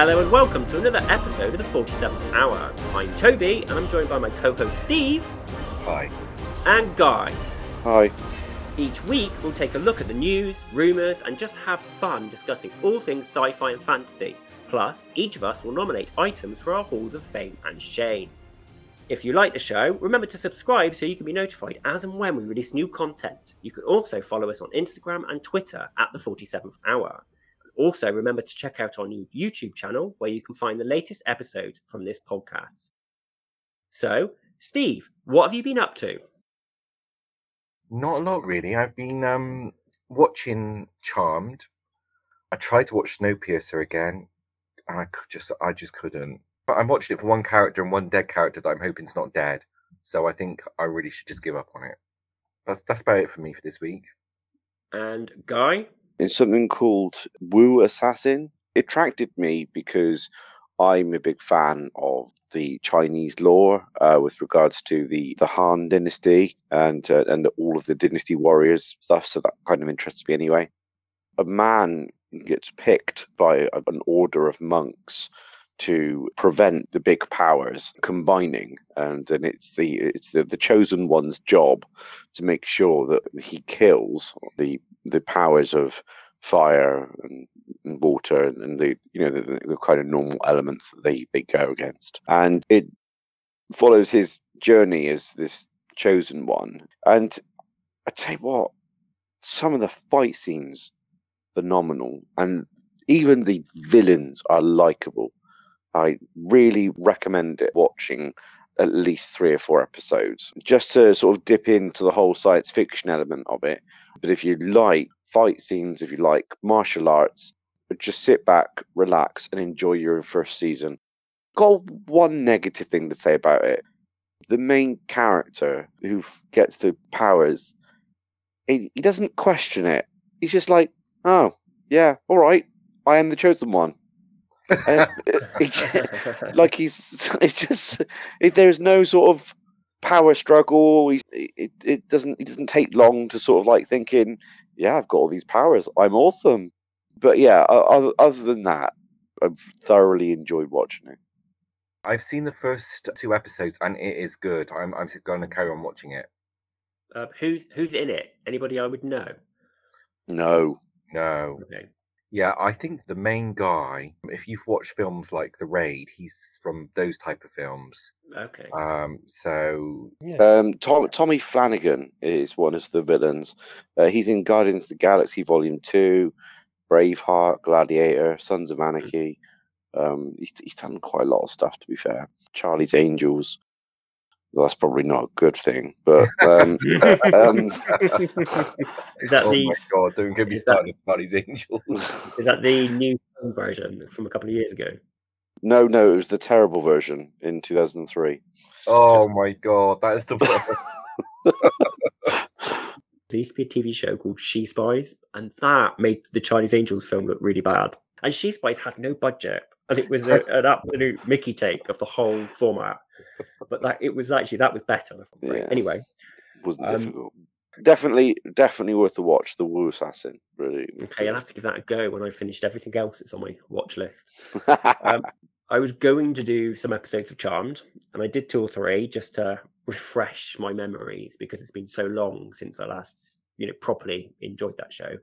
Hello and welcome to another episode of the 47th Hour. I'm Toby and I'm joined by my co host Steve Hi. and Guy. Hi. Each week we'll take a look at the news, rumours, and just have fun discussing all things sci fi and fantasy. Plus, each of us will nominate items for our Halls of Fame and Shame. If you like the show, remember to subscribe so you can be notified as and when we release new content. You can also follow us on Instagram and Twitter at the 47th Hour. Also, remember to check out our new YouTube channel where you can find the latest episodes from this podcast. So, Steve, what have you been up to? Not a lot really. I've been um watching Charmed. I tried to watch Snowpiercer again, and I just I just couldn't. But I'm watching it for one character and one dead character that I'm hoping is not dead. So I think I really should just give up on it. That's that's about it for me for this week. And Guy? It's something called Wu Assassin. It attracted me because I'm a big fan of the Chinese lore uh, with regards to the, the Han dynasty and uh, and all of the dynasty warriors stuff. So that kind of interests me anyway. A man gets picked by an order of monks to prevent the big powers combining and then it's the it's the, the chosen one's job to make sure that he kills the the powers of fire and, and water and, the you know the, the kind of normal elements that they they go against. And it follows his journey as this chosen one. And i tell you what some of the fight scenes phenomenal. And even the villains are likable. I really recommend it watching at least three or four episodes just to sort of dip into the whole science fiction element of it but if you like fight scenes, if you like martial arts, just sit back, relax, and enjoy your first season. Got one negative thing to say about it. The main character who gets the powers, he, he doesn't question it. He's just like, oh, yeah, all right, I am the chosen one. J- uh, like he's it just it, there's no sort of power struggle. He, it it doesn't it doesn't take long to sort of like thinking, yeah, I've got all these powers. I'm awesome. But yeah, other other than that, I've thoroughly enjoyed watching it. I've seen the first two episodes and it is good. I'm I'm going to carry on watching it. Uh, who's who's in it? Anybody I would know? No, No. Okay. Yeah, I think the main guy, if you've watched films like The Raid, he's from those type of films. Okay. Um, so yeah, um, Tom, Tommy Flanagan is one of the villains. Uh, he's in Guardians of the Galaxy Volume Two, Braveheart, Gladiator, Sons of Anarchy. Um, he's he's done quite a lot of stuff. To be fair, Charlie's Angels. Well, that's probably not a good thing, but um, um, is that oh the my god, don't get me is that- started about these angels. is that the new version from a couple of years ago? no, no, it was the terrible version in 2003. oh my god, that is the worst. There used to be a TV show called She Spies, and that made the Charlie's Angels film look really bad. And She Spies had no budget, and it was a, an absolute Mickey take of the whole format. But that it was actually that was better. Yeah. Anyway, wasn't Um, difficult. Definitely, definitely worth the watch. The Wu Assassin, really. okay, I'll have to give that a go when I finished everything else that's on my watch list. Um, I was going to do some episodes of Charmed, and I did two or three just to refresh my memories because it's been so long since I last, you know, properly enjoyed that show.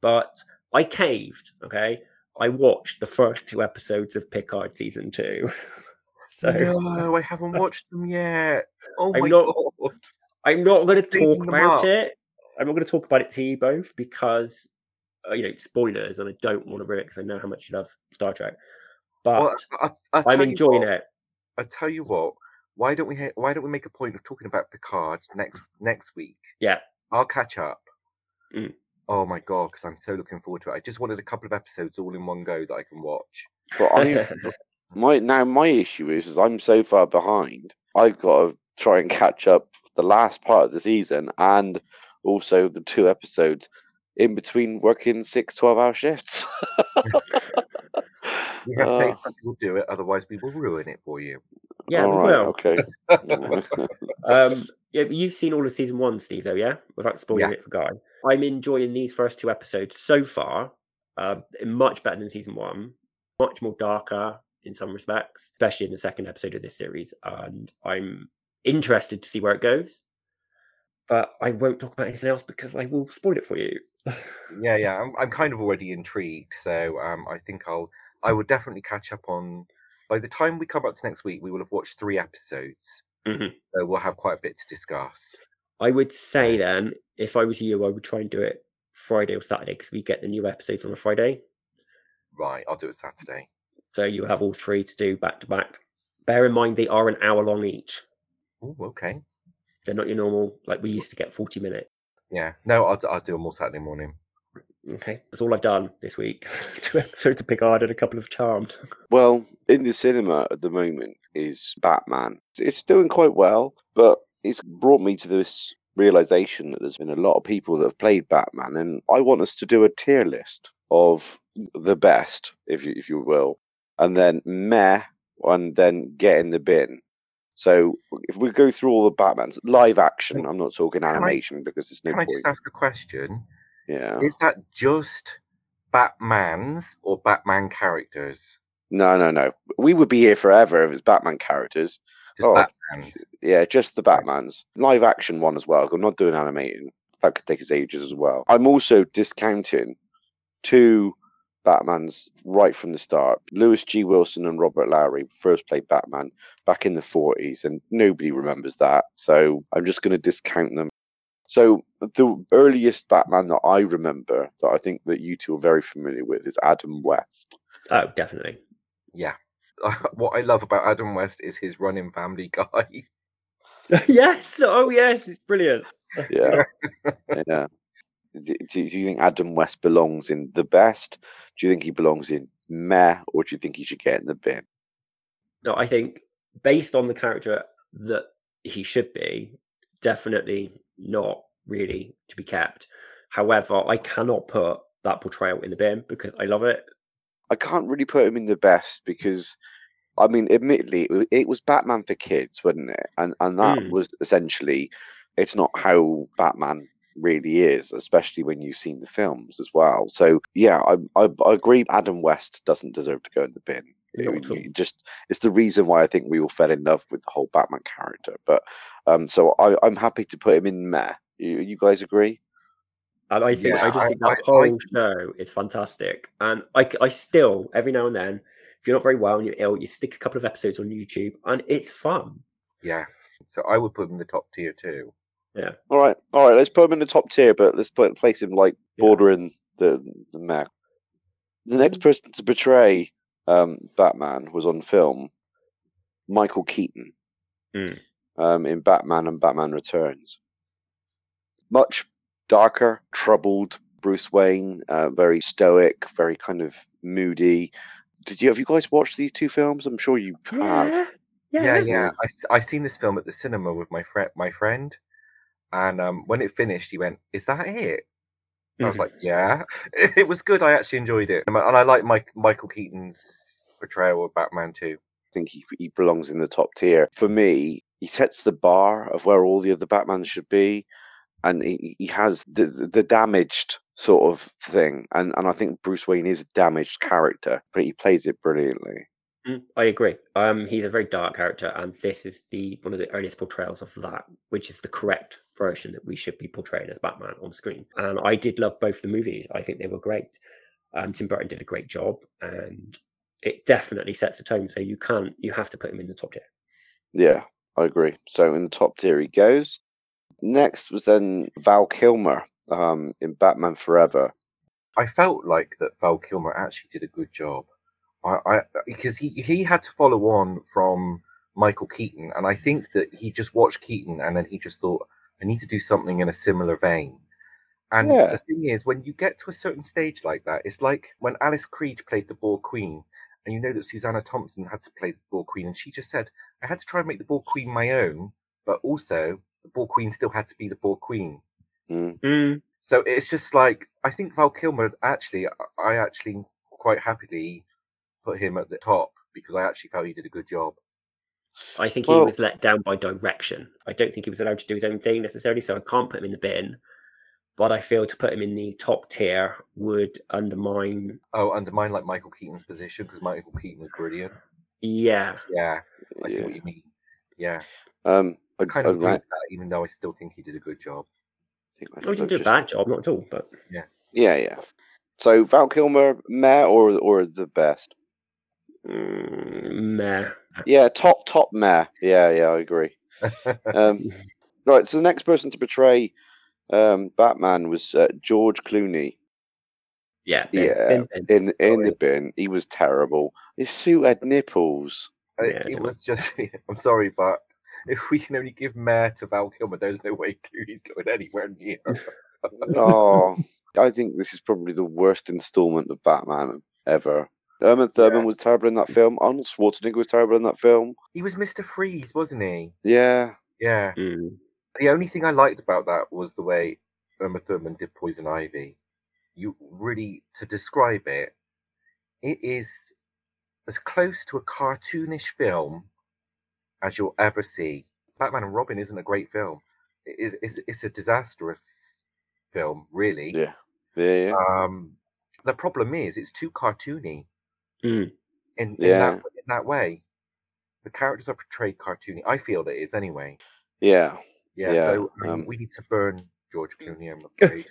But I caved. Okay, I watched the first two episodes of Picard season two. so no, I haven't watched them yet. Oh I'm my not- god. I'm not going to talk about up. it. I'm not going to talk about it to you both because, uh, you know, spoilers, and I don't want to ruin it because I know how much you love Star Trek. But Well, I, I'm enjoying what, it. I tell you what. Why don't we? Ha- why don't we make a point of talking about Picard next next week? Yeah. I'll catch up. Mm. Oh my god, because I'm so looking forward to it. I just wanted a couple of episodes all in one go that I can watch. but I, my now my issue is, is I'm so far behind. I've got to try and catch up the last part of the season and also the two episodes in between working six 12 hour shifts. We have Uh, faith that we'll do it, otherwise we will ruin it for you. yeah, we all will. okay. Um, yeah, you've seen all of season one, Steve, though, yeah? Without spoiling Yeah. it for Guy. I'm enjoying these first two episodes so far. Uh, much better than season one. much more darker in some respects, especially in the second episode of this series. And I'm interested to see where it goes. But I won't talk about anything else because I will spoil it for you. yeah, yeah, I'm, I'm kind of already intrigued. So um, I think I'll, I will definitely catch up on. By the time we come up to next week, we will have watched three episodes. Mhm. So we'll have quite a bit to discuss. I would say then, if I was you, I would try and do it Friday or Saturday because we get the new episodes on a Friday. Right, I'll do it Saturday. So you have all three to do back to back. Bear in mind they are an hour long each. Oh, okay. They're not your normal like we used to get forty minutes. Yeah, no, I'll, I'll do them all Saturday morning. Okay, that's all I've done this week. Two episodes of Picard and a couple of Charmed. Well, in the cinema at the moment is Batman. It's doing quite well, but it's brought me to this realization that there's been a lot of people that have played Batman, and I want us to do a tier list of the best, if you if you will, and then meh, and then get in the bin. So if we go through all the Batmans, live action, I'm not talking I- animation because there's no Can I point. just ask a question? Yeah. Is that just Batman's or Batman characters? No, no, no. We would be here forever if it's Batman characters. Just Oh, Batman's. Yeah, just the Batman's live action one as well. I'm not doing animating. That could take us ages as well. I'm also discounting two Batmans right from the start. Lewis G. Wilson and Robert Lowery first played Batman back in the 40s, and nobody remembers that. So I'm just going to discount them. So the earliest Batman that I remember that I think that you two are very familiar with is Adam West. Oh, definitely. Yeah. what I love about Adam West is his running Family Guy. yes. Oh, yes. It's brilliant. Yeah. yeah. Do, do do you think Adam West belongs in the best? Do you think he belongs in meh, or do you think he should get in the bin? No, I think based on the character that he should be, definitely not really to be kept. However, I cannot put that portrayal in the bin because I love it. I can't really put him in the best because, I mean, admittedly, it was Batman for kids, wasn't it? And and that Mm. was essentially, it's not how Batman really is, especially when you've seen the films as well. So yeah, I I, I agree. Adam West doesn't deserve to go in the bin. It- it just it's the reason why I think we all fell in love with the whole Batman character. But um, so I I'm happy to put him in there. You, you guys agree? And I think I just I- think that I- I- whole show is fantastic. And I, I still every now and then, if you're not very well and you're ill, you stick a couple of episodes on YouTube, and it's fun. Yeah. So I would put him in the top tier too. Yeah. All right, all right. Let's put him in the top tier, but let's put place him like Yeah. bordering the the meh. The next person to portray um, Batman was on film, Michael Keaton, Mm. um, in Batman and Batman Returns. Much darker, troubled Bruce Wayne, uh, very stoic, very kind of moody. Did you have you guys watched these two films? I'm sure you have. Yeah, Yeah, yeah, yeah. I s- I seen this film at the cinema with my friend my friend. And um, when it finished, he went, Is that it? I was like, Yeah. It was good. I actually enjoyed it. And I and I like Mike, Michael Keaton's portrayal of Batman too. I think he, he belongs in the top tier. For me, he sets the bar of where all the other Batmans should be, and he, he has the, the the damaged sort of thing. And, and I think Bruce Wayne is a damaged character, but he plays it brilliantly. Mm, I agree. Um, he's a very dark character, and this is the one of the earliest portrayals of that, which is the correct version that we should be portraying as Batman on screen. And I did love both the movies. I think they were great. Um, Tim Burton did a great job, and it definitely sets the tone. So you can't, you have to put him in the top tier. Yeah, I agree. So in the top tier he goes. Next was then Val Kilmer um, in Batman Forever. I felt like that Val Kilmer actually did a good job. I, I because he he had to follow on from Michael Keaton, and I think that he just watched Keaton and then he just thought, I need to do something in a similar vein. And Yeah. the thing is, when you get to a certain stage like that, it's like when Alice Krige played the Borg Queen, and you know that Susanna Thompson had to play the Borg Queen, and she just said, I had to try and make the Borg Queen my own, but also the Borg Queen still had to be the Borg Queen. Mm. Mm, So it's just like I think Val Kilmer actually, I actually quite happily put him at the top because I actually felt he did a good job. I think he was let down by direction. I don't think he was allowed to do his own thing necessarily, so I can't put him in the bin. but I feel to put him in the top tier would undermine. Oh, undermine like Michael Keaton's position because Michael Keaton was brilliant. Yeah, Yeah, I see Yeah. what you mean. Yeah, Um, I, kind of I, like that, even though I still think he did a good job. think I oh, he didn't do a I've bad job, not at all. But yeah, Yeah, yeah. So Val Kilmer, meh or or the best? mm, meh. Yeah, top top meh. Yeah, yeah, I agree. Um, right. So the next person to portray um, Batman was uh, George Clooney. Yeah, bin, Yeah, bin, bin. in in Sorry. the bin. He was terrible. His suit had nipples. Uh, Yeah, I it was just. I'm sorry, but if we can only give Mayor to Val Kilmer, there's no way Clooney's going anywhere near. Oh, I think this is probably the worst installment of Batman ever. Uma Thurman Yeah. was terrible in that film. Arnold Schwarzenegger was terrible in that film. he was Mr. Freeze, wasn't he? Yeah, Yeah. Mm. The only thing I liked about that was the way Uma Thurman did Poison Ivy. You really, to describe it, it is as close to a cartoonish film as you'll ever see. Batman and Robin isn't a great film. It is, it's, it's a disastrous film, really. yeah, yeah, yeah. Um, the problem is it's too cartoony Mm. in, in, Yeah. that, in that way. The characters are portrayed cartoony. I feel it is anyway. yeah. Yeah, Yeah, so I mean, um, we need to burn George Clooney, I'm afraid.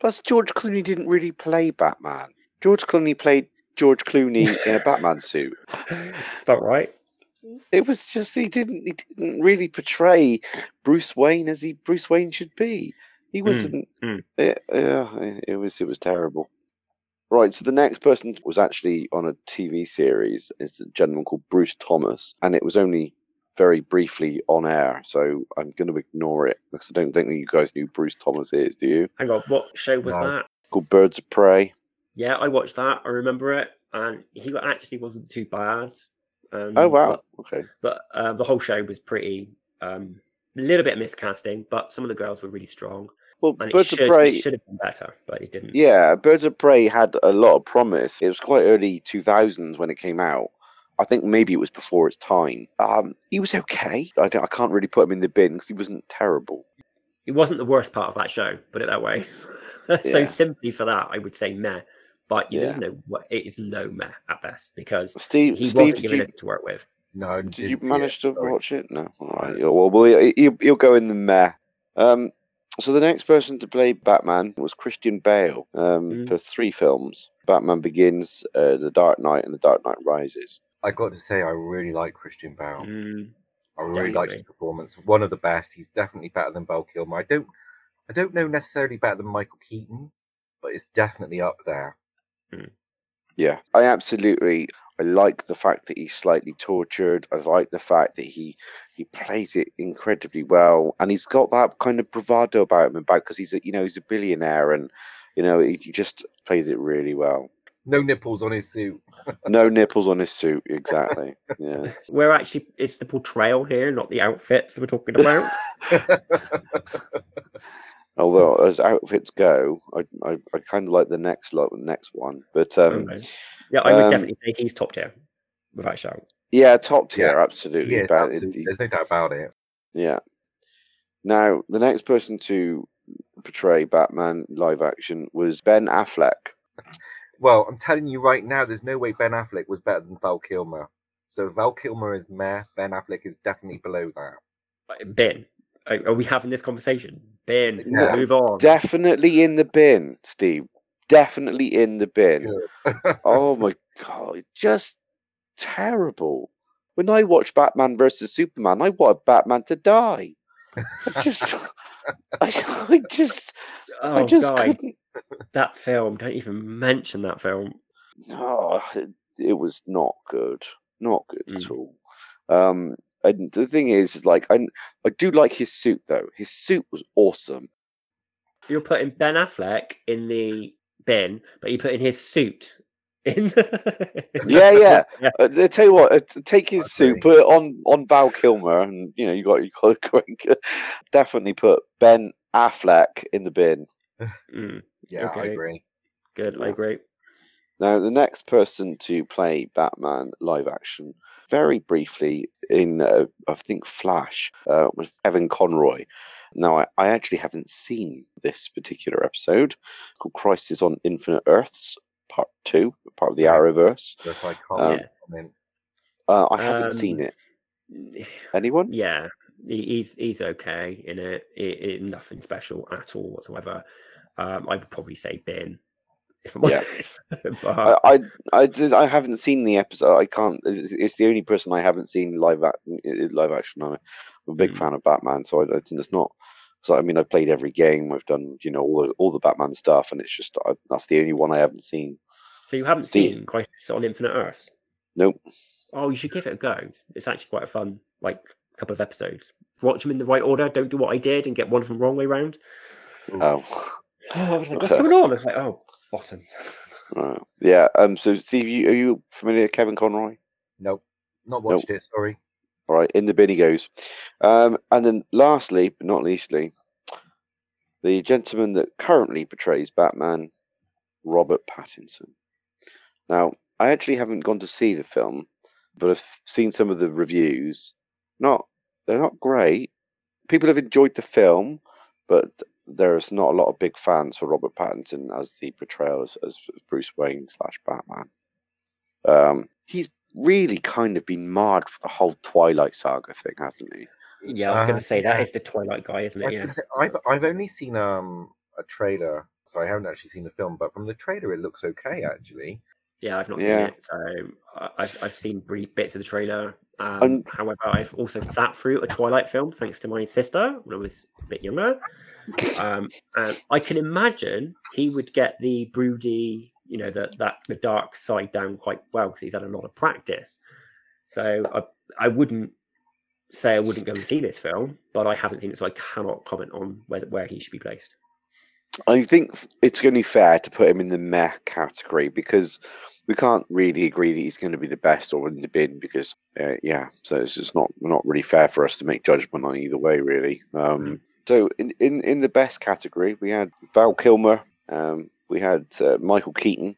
Plus, George Clooney didn't really play Batman. George Clooney played George Clooney in a Batman suit. Is that right. It was just he didn't he didn't really portray Bruce Wayne as he Bruce Wayne should be. He hmm, wasn't. mm. It, yeah, it- it was it was terrible. Right, so the next person was actually on a TV series. It's a gentleman called Bruce Thomas, and it was only very briefly on air. So I'm going to ignore it because I don't think that you guys knew who Bruce Thomas is. Do you? Hang on, what show was No. that? Called Birds of Prey. Yeah, I watched that. I remember it, and he actually wasn't too bad. Um, Oh wow. Okay. But, but uh, the whole show was pretty. Um, a little bit miscasting, but some of the girls were really strong, Well, and it Birds of should, Prey. should have been better, but it didn't. Yeah, Birds of Prey had a lot of promise. It was quite early 2000s when it came out. I think maybe it was before its time. Um, he was okay. I, I can't really put him in the bin because he wasn't terrible. It wasn't the worst part of that show, put it that way. so Yeah. simply for that, I would say meh. But Yeah. there's no, it is low meh at best because Steve, he Steve, wasn't did given you, it to work with. No, did didn't you manage it, to sorry. watch it? No. All right. Well, well he- he'll, he'll go in the meh. Um, so the next person to play Batman was Christian Bale um, Mm. for three films: Batman Begins, uh, The Dark Knight, and The Dark Knight Rises. I got to say, I really like Christian Bale. Mm, I really liked his performance. One of the best. He's definitely better than Val Kilmer. I don't, I don't know necessarily better than Michael Keaton, but it's definitely up there. Hmm. Yeah, I absolutely. I like the fact that he's slightly tortured. I like the fact that he he plays it incredibly well, and he's got that kind of bravado about him, about because he's a you know he's a billionaire, and you know he, he just plays it really well. No nipples on his suit. No nipples on his suit, exactly. Yeah, we're actually, it's the portrayal here, not the outfits we're talking about. although as outfits go, I I, I kind of like the next lot, next one, but um, Okay. Yeah, I would um, definitely say he's top tier, without a shout. yeah, top tier, Yeah, absolutely. Yes, but it- absolutely. There's no doubt about it. Yeah. Now, the next person to portray Batman live action was Ben Affleck. Well, I'm telling you right now, there's no way Ben Affleck was better than Val Kilmer. So Val Kilmer is meh. Ben Affleck is definitely below that. Ben, are, are we having this conversation? Bin, Yeah. move on. Definitely in the bin, Steve. Definitely in the bin. Good. Oh my god, just terrible. When I watch Batman versus Superman, I want Batman to die. I just, I, I just, I oh, just guy, couldn't. that film, don't even mention that film. No, it, it was not good. Not good at Mm. all. Um, and the thing is, is like I, I do like his suit though. His suit was awesome. You're putting Ben Affleck in the bin, but you put in his suit in the... Yeah, yeah. yeah. Uh, I tell you what, uh, take his suit, Okay. put it on on Val Kilmer, and you know you got you got a great. Definitely put Ben Affleck in the bin. Mm, Yeah, I agree. good, I Yes. agree. Now, the next person to play Batman live action, very briefly in uh, I think Flash, uh, was Kevin Conroy. Now, I, I actually haven't seen this particular episode called Crisis on Infinite Earths, Part Two, part of the Arrowverse. So if I can't Um, comment, Uh, I haven't Um, seen it. Anyone? Yeah, he's he's okay in it. It, it. Nothing special at all whatsoever. Um, I would probably say bin, if I'm Yeah. honest. I, but I, I, did, I haven't seen the episode. I can't. It's, it's the only person I haven't seen live act, live action. I'm a big Mm. fan of Batman, so I, I think it's not. So I mean, I've played every game. I've done you know all the all the Batman stuff, and it's just I, that's the only one I haven't seen. so you haven't Steve. seen Crisis on Infinite Earths? Nope. Oh, you should give it a go. It's actually quite a fun, like, couple of episodes. Watch them in the right order. Don't do what I did and get one from the wrong way round. Oh, Oh, I was like, what's going on? It's like, oh, bottom. right. yeah. Um. So Steve, you, are you familiar with Kevin Conroy? nope, not watched it. Sorry. All right, in the bin he goes. Um, and then lastly, but not leastly, the gentleman that currently portrays Batman, Robert Pattinson. Now, I actually haven't gone to see the film, but I've seen some of the reviews. Not they're not great. People have enjoyed the film, but there's not a lot of big fans for Robert Pattinson as the portrayal as, as Bruce Wayne slash Batman. Um, he's really kind of been marred with the whole Twilight Saga thing, hasn't he? Yeah, I was going Uh, to say that yeah. is the Twilight guy, isn't it? Yeah. say, I've I've only seen um a trailer, so I haven't actually seen the film. But from the trailer, it looks okay actually. Yeah, I've not Yeah. seen it, so I- I've I've seen brief bits of the trailer. Um, And- however, I've also sat through a Twilight film thanks to my sister when I was a bit younger. Um, and I can imagine he would get the broody, you know, the, that the dark side down quite well because he's had a lot of practice. So I I wouldn't say I wouldn't go and see this film, but I haven't seen it, so I cannot comment on whether where he should be placed. I think it's only fair to put him in the meh category because we can't really agree that he's going to be the best or in the bin because, uh, yeah, so it's just not not really fair for us to make judgment on either way, really. Um, So in, in in the best category, we had Val Kilmer, um, we had uh, Michael Keaton,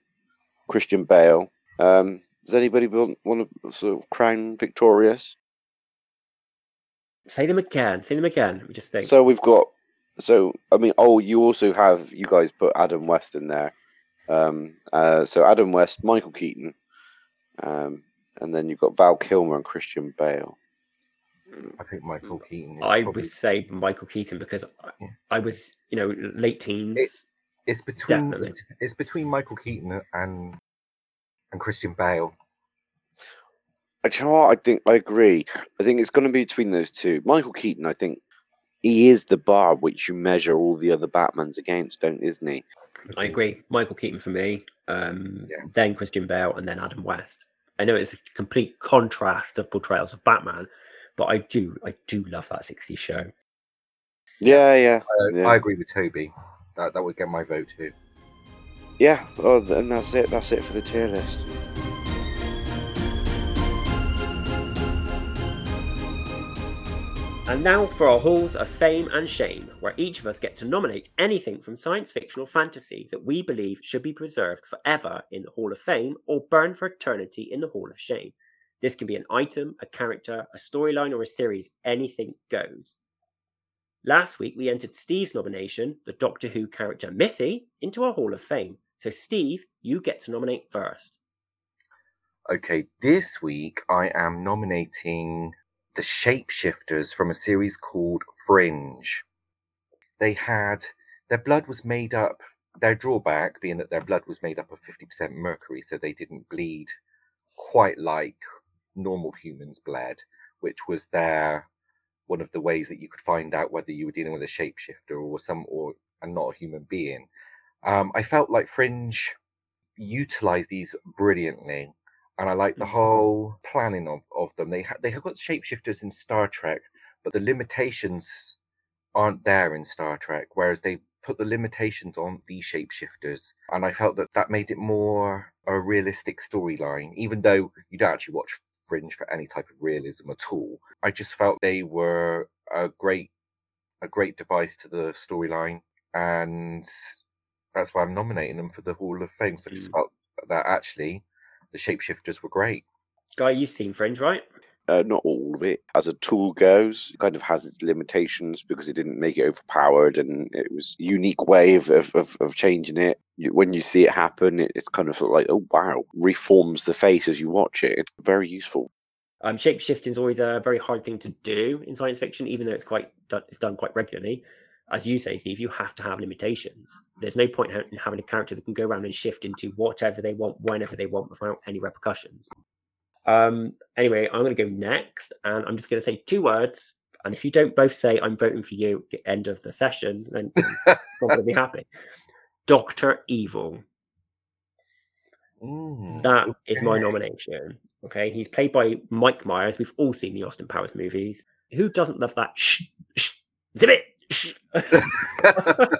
Christian Bale. Um, does anybody want want to sort of crown victorious? Say them again. Say them again. Let me just think. So we've got. So I mean, oh, you also have you guys put Adam West in there. Um, uh, so Adam West, Michael Keaton, um, and then you've got Val Kilmer and Christian Bale. I think Michael Keaton. I probably, would say Michael Keaton because I, Yeah. I was, you know, late teens. it's between definitely. it's between Michael Keaton and and Christian Bale. Do you know what? I think I agree. I think it's going to be between those two. Michael Keaton, I think he is the bar which you measure all the other Batmans against, don't isn't he? I agree. Michael Keaton for me, um, Yeah. then Christian Bale, and then Adam West. I know it's a complete contrast of portrayals of Batman, but I do, I do love that '60s show. Yeah, yeah, Uh, Yeah. I agree with Toby. That that would get my vote too. yeah. Oh, and that's it. That's it for the tier list. And now for our halls of fame and shame, where each of us get to nominate anything from science fiction or fantasy that we believe should be preserved forever in the Hall of Fame or burned for eternity in the Hall of Shame. This can be an item, a character, a storyline, or a series. Anything goes. Last week, we entered Steve's nomination, the Doctor Who character Missy, into our Hall of Fame. So, Steve, you get to nominate first. Okay, this week I am nominating the Shapeshifters from a series called Fringe. They had their blood was made up, their drawback being that their blood was made up of 50% mercury, so they didn't bleed quite like normal humans bled, which was their one of the ways that you could find out whether you were dealing with a shapeshifter or some or and not a human being. Um, I felt like Fringe utilized these brilliantly and I like the Mhm. whole planning of, of them. They ha- they have got shapeshifters in Star Trek, but the limitations aren't there in Star Trek. Whereas they put the limitations on these shapeshifters, and I felt that that made it more a realistic storyline. Even though you don't actually watch Fringe for any type of realism at all, I just felt they were a great a great device to the storyline, and that's why I'm nominating them for the Hall of Fame. So I just Mm. felt that actually the shapeshifters were great. Guy, you've seen Fringe, right? Uh, not all of it, as a tool goes. It kind of has its limitations because it didn't make it overpowered and it was unique way of, of, of, of changing it. When you see it happen, it, it's kind of like, oh, wow, reforms the face as you watch it. It's very useful. Um, shape shifting is always a very hard thing to do in science fiction, even though it's quite done, it's done quite regularly. As you say, Steve, you have to have limitations. There's no point in having a character that can go around and shift into whatever they want, whenever they want, without any repercussions. Um, anyway, I'm going to go next, and I'm just going to say two words. And if you don't both say "I'm voting for you" at the end of the session, then I'm not going to be happy. Doctor Evil. Mm, That is my nomination. Okay, he's played by Mike Myers. We've all seen the Austin Powers movies. Who doesn't love that? Shh, shh, zip it. Shh.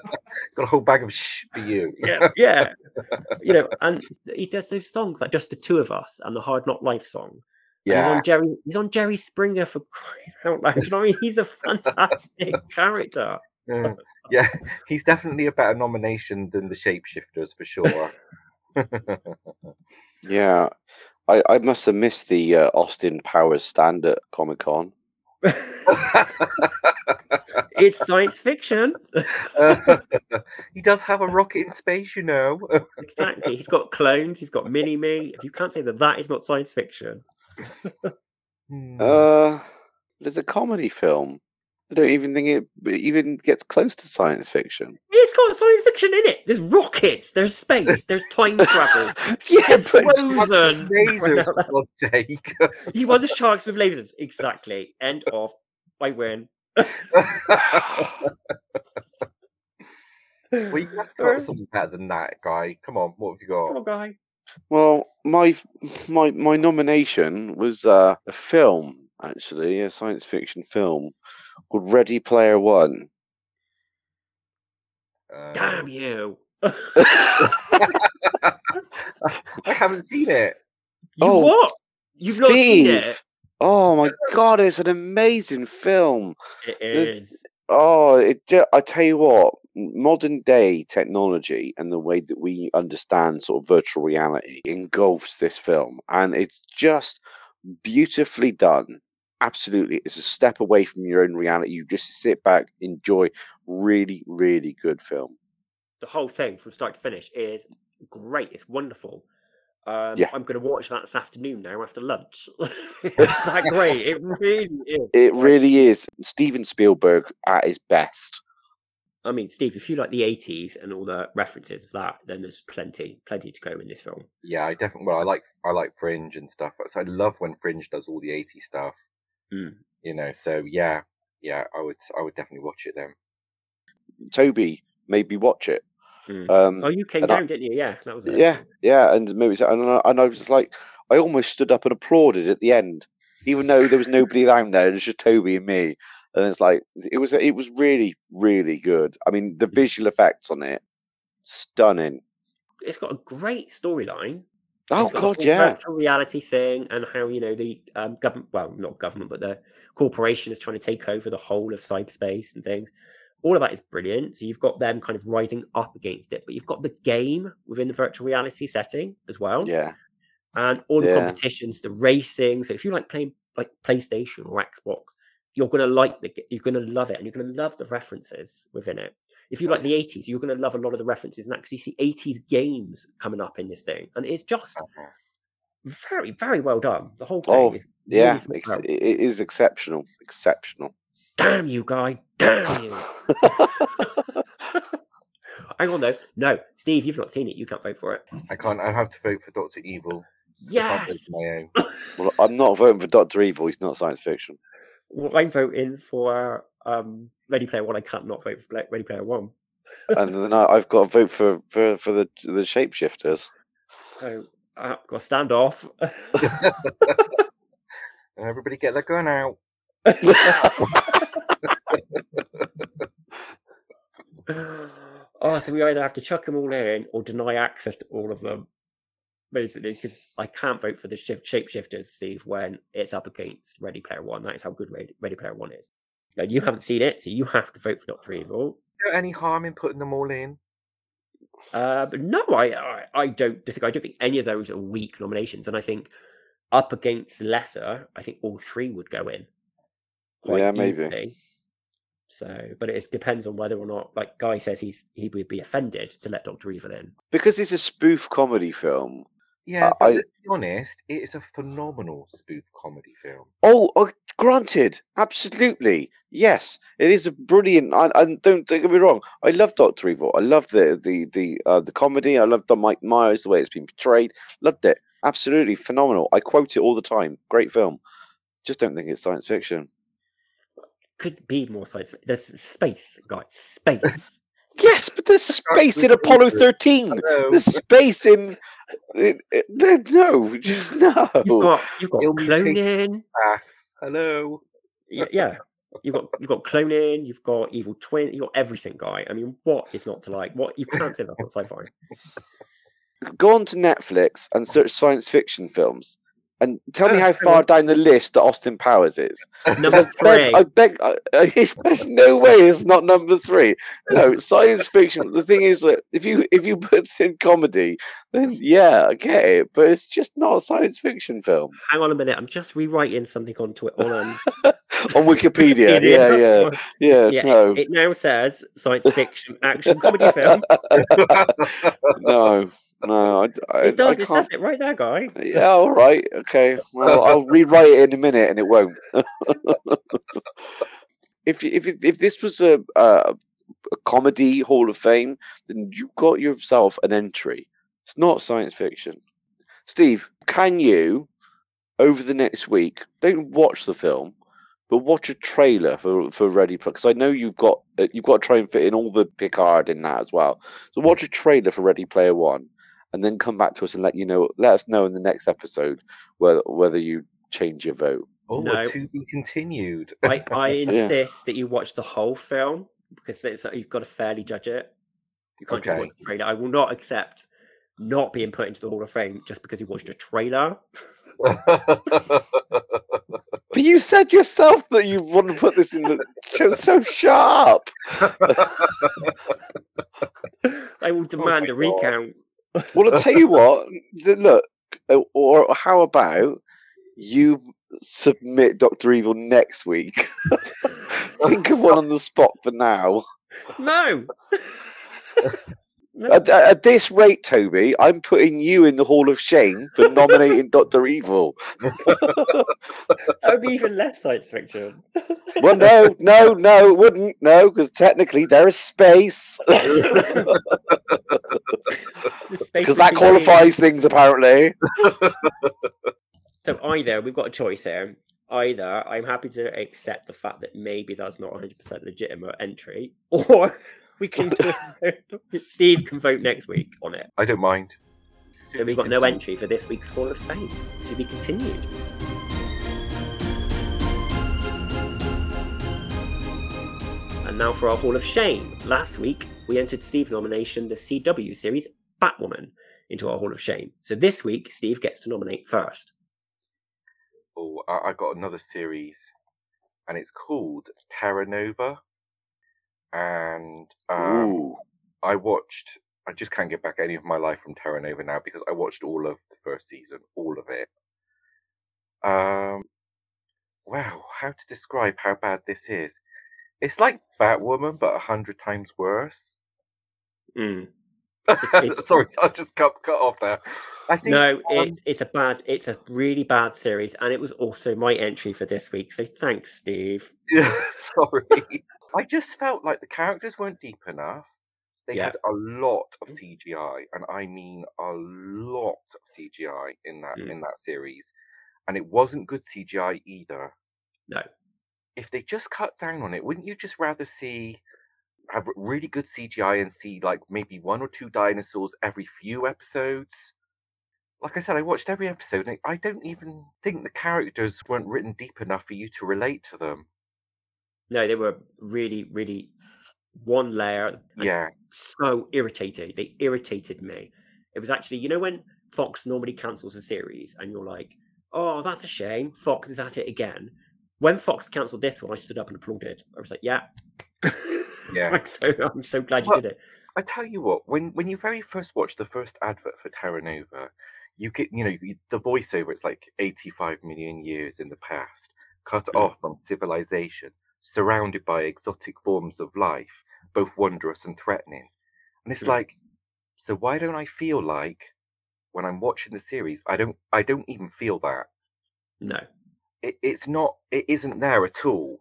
Got a whole bag of shh for you. yeah, yeah. You know, and he does those songs like just the two of us and the Hard Knock Life song. And he's Yeah. on Jerry. He's on Jerry Springer for crying out loud. You know I mean? He's a fantastic character. Mm, yeah, he's definitely a better nomination than the shapeshifters for sure. Yeah. I, I must have missed the uh, Austin Powers stand at Comic Con. it's science fiction. he does have a rocket in space, you know. Exactly. He's got clones. He's got mini me. If you can't say that, that is not science fiction. Hmm. Uh, there's a comedy film. I don't even think it even gets close to science fiction. It's got science fiction in it. There's rockets. There's space. There's time travel. yeah, It's frozen. Lasers, for God's sake. He won the sharks with lasers. Exactly. End of. I win. well, you have to come up with something better than that, guy. Come on, what have you Come got? on, guy. well, my my my nomination was uh, a film, actually, a science fiction film called Ready Player One. Uh, Damn you. I haven't seen it. You Oh, what? You've not seen it? Oh my god, it's an amazing film. It There's- Oh, it. I tell you what, modern day technology and the way that we understand sort of virtual reality engulfs this film, and it's just beautifully done. Absolutely, it's a step away from your own reality. You just sit back, enjoy. Really, really good film. The whole thing from start to finish is great. It's wonderful. Um, Yeah. I'm going to watch that this afternoon now after lunch. it's that great. It really is. It really is Steven Spielberg at his best. I mean, Steve, if you like the 80s and all the references of that, then there's plenty, plenty to go in this film. Yeah, I definitely. Well, I like I like Fringe and stuff. So I love when Fringe does all the 80s stuff. Mm. You know, so yeah, yeah, I would I would definitely watch it then. Toby made me watch it. Mm. Um, Oh, you came and I- down, didn't you? Yeah, that was it. Yeah, yeah, and maybe and I, and I was like, I almost stood up and applauded at the end, even though there was nobody down there. It was just Toby and me, and it's like it was it was really really good. I mean, the visual effects on it, stunning. It's got a great storyline. Oh It's got the god, yeah, virtual reality thing and how you know the um, government, well, not government, but the corporation is trying to take over the whole of cyberspace and things. All of that is brilliant. So you've got them kind of rising up against it, but you've got the game within the virtual reality setting as well, yeah, and all the Yeah. competitions, the racing. So if you like playing like PlayStation or Xbox, you're gonna like the you're gonna love it, and you're gonna love the references within it. If you like the 80s, you're gonna love a lot of the references and you see 80s games coming up in this thing, and it's just uh-huh. very, very well done. The whole thing Oh, is yeah. really thought Ex- it it is exceptional, exceptional. Damn you, guy! Damn you! Hang on, though. No, Steve, you've not seen it. You can't vote for it. I can't. I have to vote for Doctor Evil. I Yes. my own. well, I'm not voting for Doctor Evil. He's not science fiction. Well, I'm voting for um, Ready Player One. I can't not vote for Ready Player One. and then I, I've got to vote for for for the the shapeshifters. So uh, got to stand off. Everybody get their gun out. oh, so we either have to chuck them all in or deny access to all of them, basically, because I can't vote for the shift shapeshifters, Steve, when it's up against Ready Player One. That is how good Ready, Ready Player One is. Now, you haven't seen it, so you have to vote for Doctor Evil. Is there any harm in putting them all in? Uh, but no, I, I I don't disagree. I don't think any of those are weak nominations, and I think up against lesser, I think all three would go in. Yeah, maybe. easily. So, but it depends on whether or not, like Guy says, he's he would be offended to let Doctor Evil in. Because it's a spoof comedy film. Yeah, Uh, but I- let's be honest, it is a phenomenal spoof comedy film. Oh, oh, granted, absolutely, yes, it is a brilliant. I, I don't don't get me wrong. I love Doctor Evil. I love the the the uh, the comedy. I love the Mike Myers, the way it's been portrayed. Loved it. Absolutely phenomenal. I quote it all the time. Great film. Just don't think it's science fiction. Could be more science. Fiction. There's space, guys. Space. Yes, but there's space in Apollo 13. Hello. There's space in. in- in- no, just no. You've got you've got cloning. Hello. y- Yeah, you've got you've got cloning. You've got evil twin. You've got everything, guy. I mean, what is not to like? What you can't say that's not sci-fi. Go on to Netflix and search science fiction films, and tell me Oh, how far down the list that Austin Powers is. Number I beg, three. I beg, I, I- there's no way it's not number three. No, science fiction. The thing is that if you if you put in comedy, then yeah, okay, but it's just not a science fiction film Hang on a minute. I'm just rewriting something onto it on um, on Wikipedia. yeah, yeah, yeah. Yeah, no, it, it now says science fiction action comedy film. no, no. I, I, It does. I It says it right there, guy. Yeah, all right, okay. Well, I'll rewrite it in a minute, and it won't. if if if this was a, a a comedy Hall of Fame, then you got yourself an entry. It's not science fiction. Steve, can you over the next week don't watch the film, but watch a trailer for for Ready Player? Because I know you've got uh, you've got to try and fit in all the Picard in that as well. So watch a trailer for Ready Player One, and then come back to us and let you know. Let us know in the next episode whether whether you change your vote. oh, No. to be continued. I, I insist that you watch the whole film because it's, you've got to fairly judge it. You can't just watch the trailer. I will not accept not being put into the Hall of Fame just because he watched a trailer. But you said yourself that you want to put this in the show. So sharp. I will demand a my God. recount. Well, I'll tell you what. Look, uh, or how about you submit Doctor Evil next week? Think of one on the spot for now. No. No. At, at this rate, Toby, I'm putting you in the Hall of Shame for nominating Doctor Evil. That would be even less science fiction. Well, no, no, no, it wouldn't. No, because technically there is space. Because Because that qualifies things, apparently. So either we've got a choice here. Either I'm happy to accept the fact that maybe that's not 100% legitimate entry, or we can. do Steve can vote next week on it. I don't mind. So we've got no entry for this week's Hall of Fame to be continued. And now for our Hall of Shame. Last week we entered Steve's nomination, the CW series Batwoman, into our Hall of Shame. So this week Steve gets to nominate first. Oh, I, I got another series, and it's called Terra Nova. And um, I watched. I just can't get back any of my life from Terra Nova now because I watched all of the first season, all of it. Um, wow, how to describe how bad this is? It's like Batwoman, but a hundred times worse. Mm. it's- Sorry, I just cut cut off there. I think No, um, it, it's a bad, it's a really bad series, and it was also my entry for this week. So thanks, Steve. Yeah, sorry. I just felt like the characters weren't deep enough. They Yeah. had a lot of CGI, and I mean a lot of CGI in that Mm. in that series, and it wasn't good CGI either. No. If they just cut down on it, wouldn't you just rather see have really good CGI and see like maybe one or two dinosaurs every few episodes? Like I said, I watched every episode, and I don't even think the characters weren't written deep enough for you to relate to them. No, they were really, really one layer. Yeah. so irritating. They irritated me. It was actually, you know, when Fox normally cancels a series and you're like, oh, that's a shame. Fox is at it again. When Fox cancelled this one, I stood up and applauded. I was like, yeah. Yeah. I'm, so, I'm so glad you Well, did it. I tell you what, when when you very first watch the first advert for Terra Nova, you get you know the voiceover. It's like 85 million years in the past, cut Mm. off from civilization, surrounded by exotic forms of life, both wondrous and threatening. And it's Mm. like, so why don't I feel like when I'm watching the series, I don't I don't even feel that No. it, it's not it isn't there at all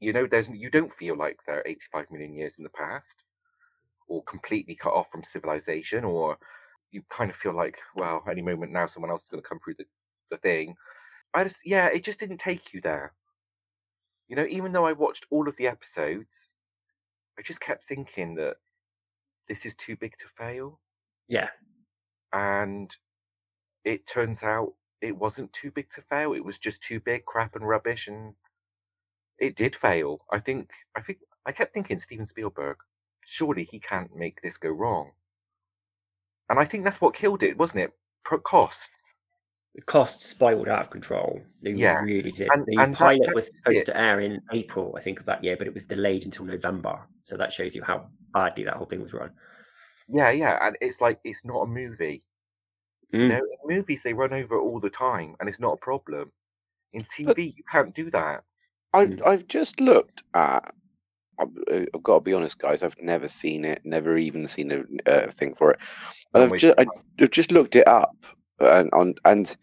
you know there's you don't feel like they're 85 million years in the past or completely cut off from civilization or you kind of feel like well any moment now someone else is going to come through the, the thing i just yeah it just didn't take you there you know even though i watched all of the episodes i just kept thinking that this is too big to fail Yeah. and it turns out it wasn't too big to fail. It was just too big, crap, and rubbish, and it did fail. I think. I think. I kept thinking Steven Spielberg. Surely he can't make this go wrong. And I think that's what killed it, wasn't it? Pro- cost. The costs spiraled out of control. They Yeah. really did. And- the and pilot that was supposed it. to air in April, I think, of that year, but it was delayed until November. So that shows you how badly that whole thing was run. Yeah, yeah. And it's like it's not a movie. You Mm. know, in movies they run over all the time, and it's not a problem. In TV, you can't do that. I've Mm. I've just looked at. I've, uh, I've got to be honest, guys. I've never seen it. Never even seen a uh, thing for it. And I've waste just I, I've just looked it up, and on and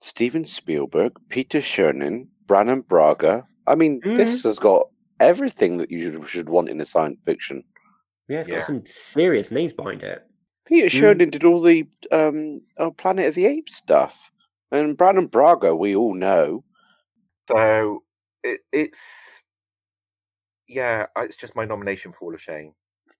Steven Spielberg, Peter Chernin, Brannon Braga. I mean, this has got everything that you should should want in a science fiction. Yeah, it's Yeah. got some serious names behind it. Peter Mm. Chernin did all the um oh, Planet of the Apes stuff, and Brannon Braga, we all know. So it, it's yeah, it's just my nomination for All of Shame.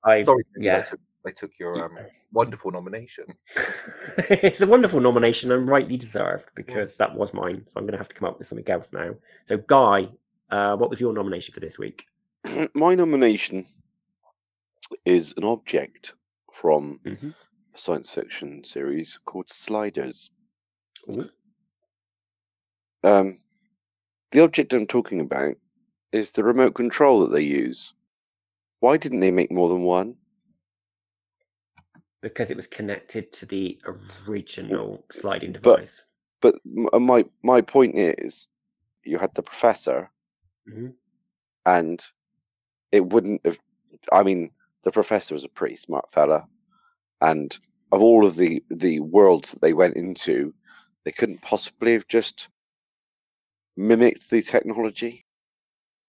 I Sorry, I yeah. Took, I took your um, wonderful nomination. it's a wonderful nomination and rightly deserved because that was mine. So I'm going to have to come up with something else now. So, Guy, uh, what was your nomination for this week? My nomination is an object from Mm-hmm. a science fiction series called Sliders. Um, the object I'm talking about is the remote control that they use. Why didn't they make more than one? Because it was connected to the original sliding device. But m- uh, my my point is, you had the professor, Mhm. and it wouldn't have. I mean, the professor was a pretty smart fella, and of all of the the worlds that they went into, they couldn't possibly have just mimicked the technology.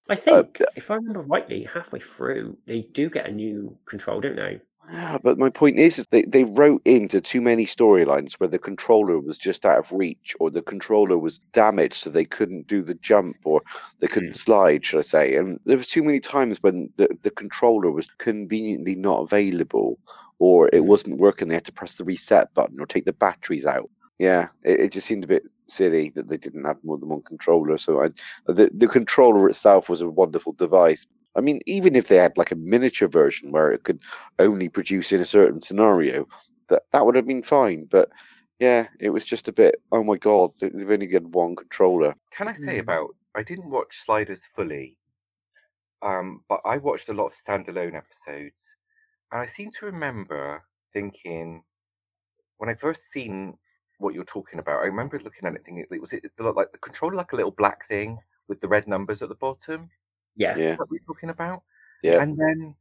I think, th- if I remember rightly, halfway through, they do get a new control, don't they? Yeah, but my point is, is they, they wrote into too many storylines where the controller was just out of reach or the controller was damaged so they couldn't do the jump or they couldn't slide, should I say. And there was too many times when the, the controller was conveniently not available or it Mm. wasn't working. They had to press the reset button or take the batteries out. Yeah, it, it just seemed a bit silly that they didn't have more than one controller. So I, the, the controller itself was a wonderful device. I mean, even if they had like a miniature version where it could only produce in a certain scenario, that that would have been fine. But yeah, it was just a bit. Oh my god, they- they've only got one controller. Can I say Mm. about? I didn't watch Sliders fully, um, but I watched a lot of standalone episodes, and I seem to remember thinking when I first seen what you're talking about. I remember looking at it thinking, it was it looked like the controller, like a little black thing with the red numbers at the bottom. Yeah. Yeah, what you're talking about? yeah. And then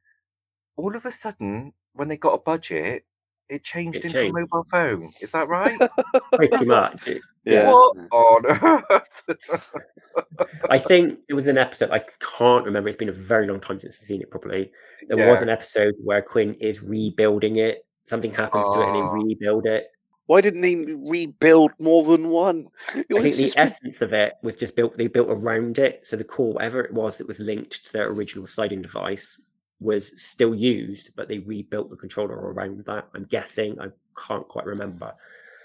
all of a sudden, when they got a budget, it changed It into changed. a mobile phone. Is that right? Pretty much. Yeah. What on earth? I think it was an episode. I can't remember. It's been a very long time since I've seen it properly. There was an episode where Quinn is rebuilding it. Something happens to it and Oh. they ah. rebuild it. Why didn't they rebuild more than one? I think the essence of it was just built. They built around it, so the core, whatever it was that was linked to their original sliding device, was still used, but they rebuilt the controller around that. I'm guessing. I can't quite remember.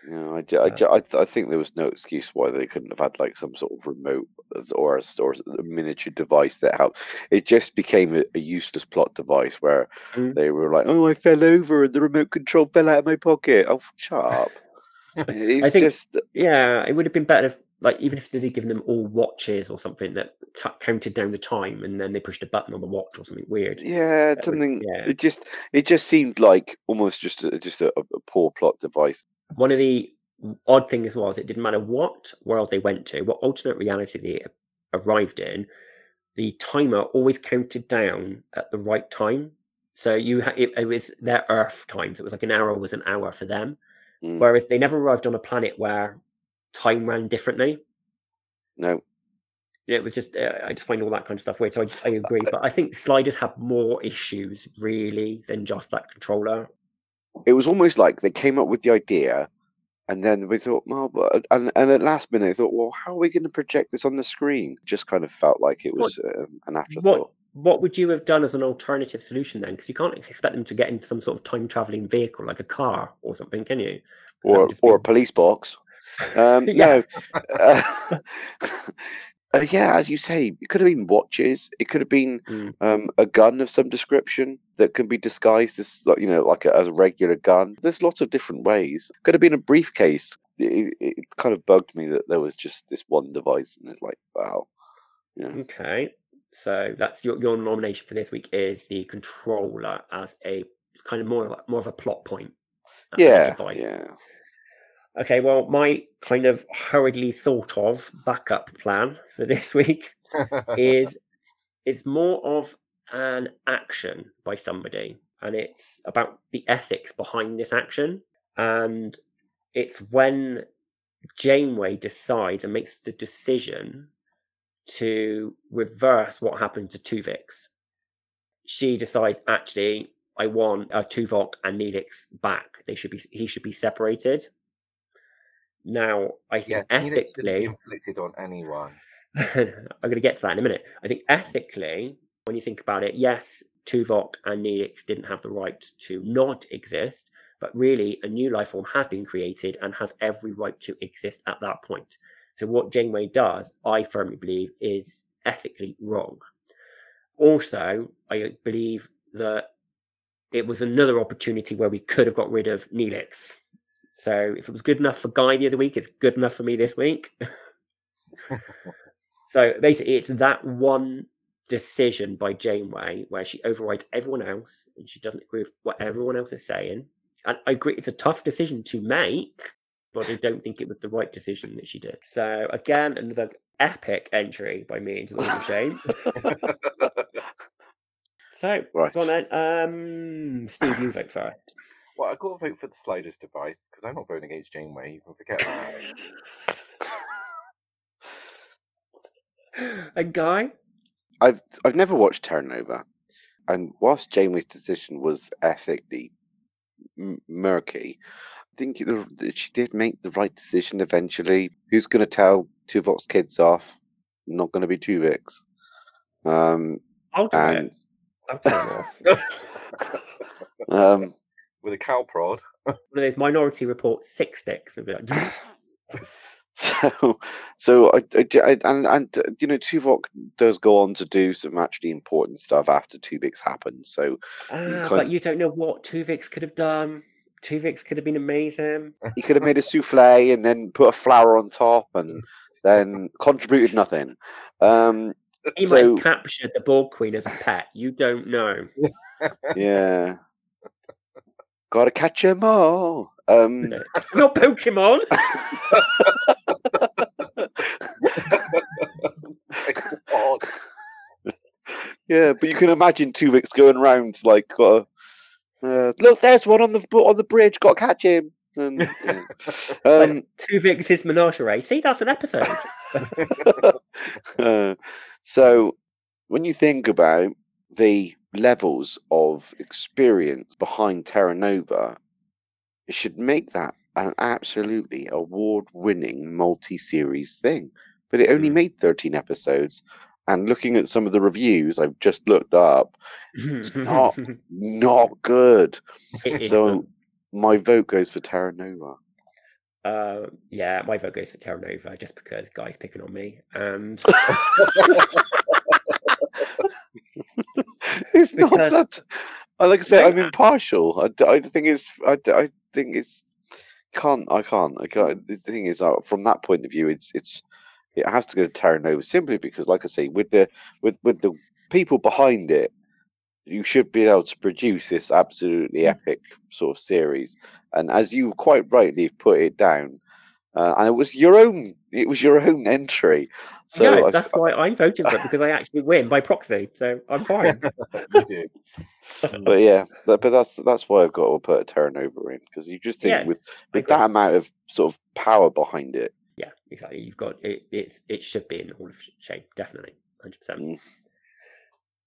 Yeah, I, I, ju- I, I think there was no excuse why they couldn't have had like some sort of remote or a, or a miniature device that helped. It just became a, a useless plot device where Mm. they were like, "Oh, I fell over and the remote control fell out of my pocket." Oh, shut up! It's think- just Yeah, it would have been better if, like, even if they'd given them all watches or something that t- counted down the time, and then they pushed a button on the watch or something weird. yeah, would- something. yeah. It just it just seemed like almost just a, just a, a poor plot device. One of the odd things was it didn't matter what world they went to, what alternate reality they arrived in, the timer always counted down at the right time. So you ha- it, it was their Earth times. It was like an hour was an hour for them. Mm. Whereas they never arrived on a planet where time ran differently. No, yeah, It was just uh, I just find all that kind of stuff weird. So I, I agree, but I think sliders have more issues really than just that controller. It was almost like they came up with the idea, and then we thought, well, but, and and at last minute, they thought, well, how are we going to project this on the screen? Just kind of felt like it was um, an afterthought. What what would you have done as an alternative solution then? Because you can't expect them to get into some sort of time traveling vehicle like a car or something, can you? or or a police box. Um, Yeah. No, uh, uh, yeah, as you say, it could have been watches. It could have been Mm. um, a gun of some description that can be disguised as, you know, like a, as a regular gun. There's lots of different ways. Could have been a briefcase. It, it, kind of bugged me that there was just this one device, and it's like, wow, yeah. Okay, so that's your your nomination for this week is the controller as a kind of more of a, more of a plot point. Yeah, device. yeah. Okay, well, my kind of hurriedly thought of backup plan for this week is it's more of an action by somebody and it's about the ethics behind this action and it's when janeway decides and makes the decision to reverse what happened to tuvix. She decides actually i want uh, tuvok and neelix back. They should be he should be separated now i think yes, Neelix shouldn't be ethically inflicted on anyone. I'm going to get to that in a minute. I think ethically, when you think about it, yes, Tuvok and Neelix didn't have the right to not exist, but really a new life form has been created and has every right to exist at that point. So what Janeway does, I firmly believe, is ethically wrong. Also, I believe that it was another opportunity where we could have got rid of Neelix. So if it was good enough for Guy the other week, it's good enough for me this week. So basically, it's that one decision by Janeway where she overrides everyone else and she doesn't agree with what everyone else is saying. And I agree, it's a tough decision to make, but I don't think it was the right decision that she did. So again, another epic entry by me into the Hall of Shame. So, Right. on then. Um, Steve, you vote first. Well, I've got to vote for the sliders device because I'm not voting against Janeway. You can forget that. A Guy? I've I've never watched Terra Nova, and whilst Janeway's decision was ethically m- murky, I think the, that she did make the right decision eventually. Who's going to tell Tuvok's kids off? Not going to be Tuvix. Um, I'll do and it. I'll tell him off. um, With a cow prod. One of those minority report sick sticks. and be like, so so I, I, I- and and uh, you know Tuvok does go on to do some actually important stuff after Tuvix happened. So ah, kind- but you don't know what Tuvix could have done. Tuvix could have been amazing. he could have made a souffle and then put a flower on top and then contributed nothing. Um, He might So- have captured the Borg Queen as a pet. You don't know. yeah. Gotta catch 'em all. Um, No. Not Pokemon. God. yeah, but you can imagine Tuvix going around like, got uh, look, there's one on the on the bridge. Got to catch him. And, yeah. um, Tuvix's menagerie. See, that's an episode. uh, so when you think about the levels of experience behind Terra Nova, it should make that an absolutely award-winning multi-series thing. But it only Mm. made 13 episodes. And looking at some of the reviews I've just looked up, it's not- not good. It So my vote goes for Terra Nova. uh, yeah, my vote goes for Terra Nova just because Guy's picking on me. And it's not that. Like I say, No, I'm impartial. I-. I, think it's. I, I think it's. Can't. I can't. I can't. The thing is, uh, from that point of view, it's. It's. It has to go to Terra Nova simply because, like I say, with the with with the people behind it, you should be able to produce this absolutely Mm. epic sort of series. And as you quite rightly put it down, uh, and it was your own, it was your own entry. So yeah, I- that's why I'm voting for it because I actually win by proxy, so I'm fine. but yeah, but, but that's that's why I've got to put a Terra Nova in because you just think yes, with with that amount of sort of power behind it, yeah, exactly. You've got it. It's it should be in the Hall of Shame, definitely, hundred percent. Mm.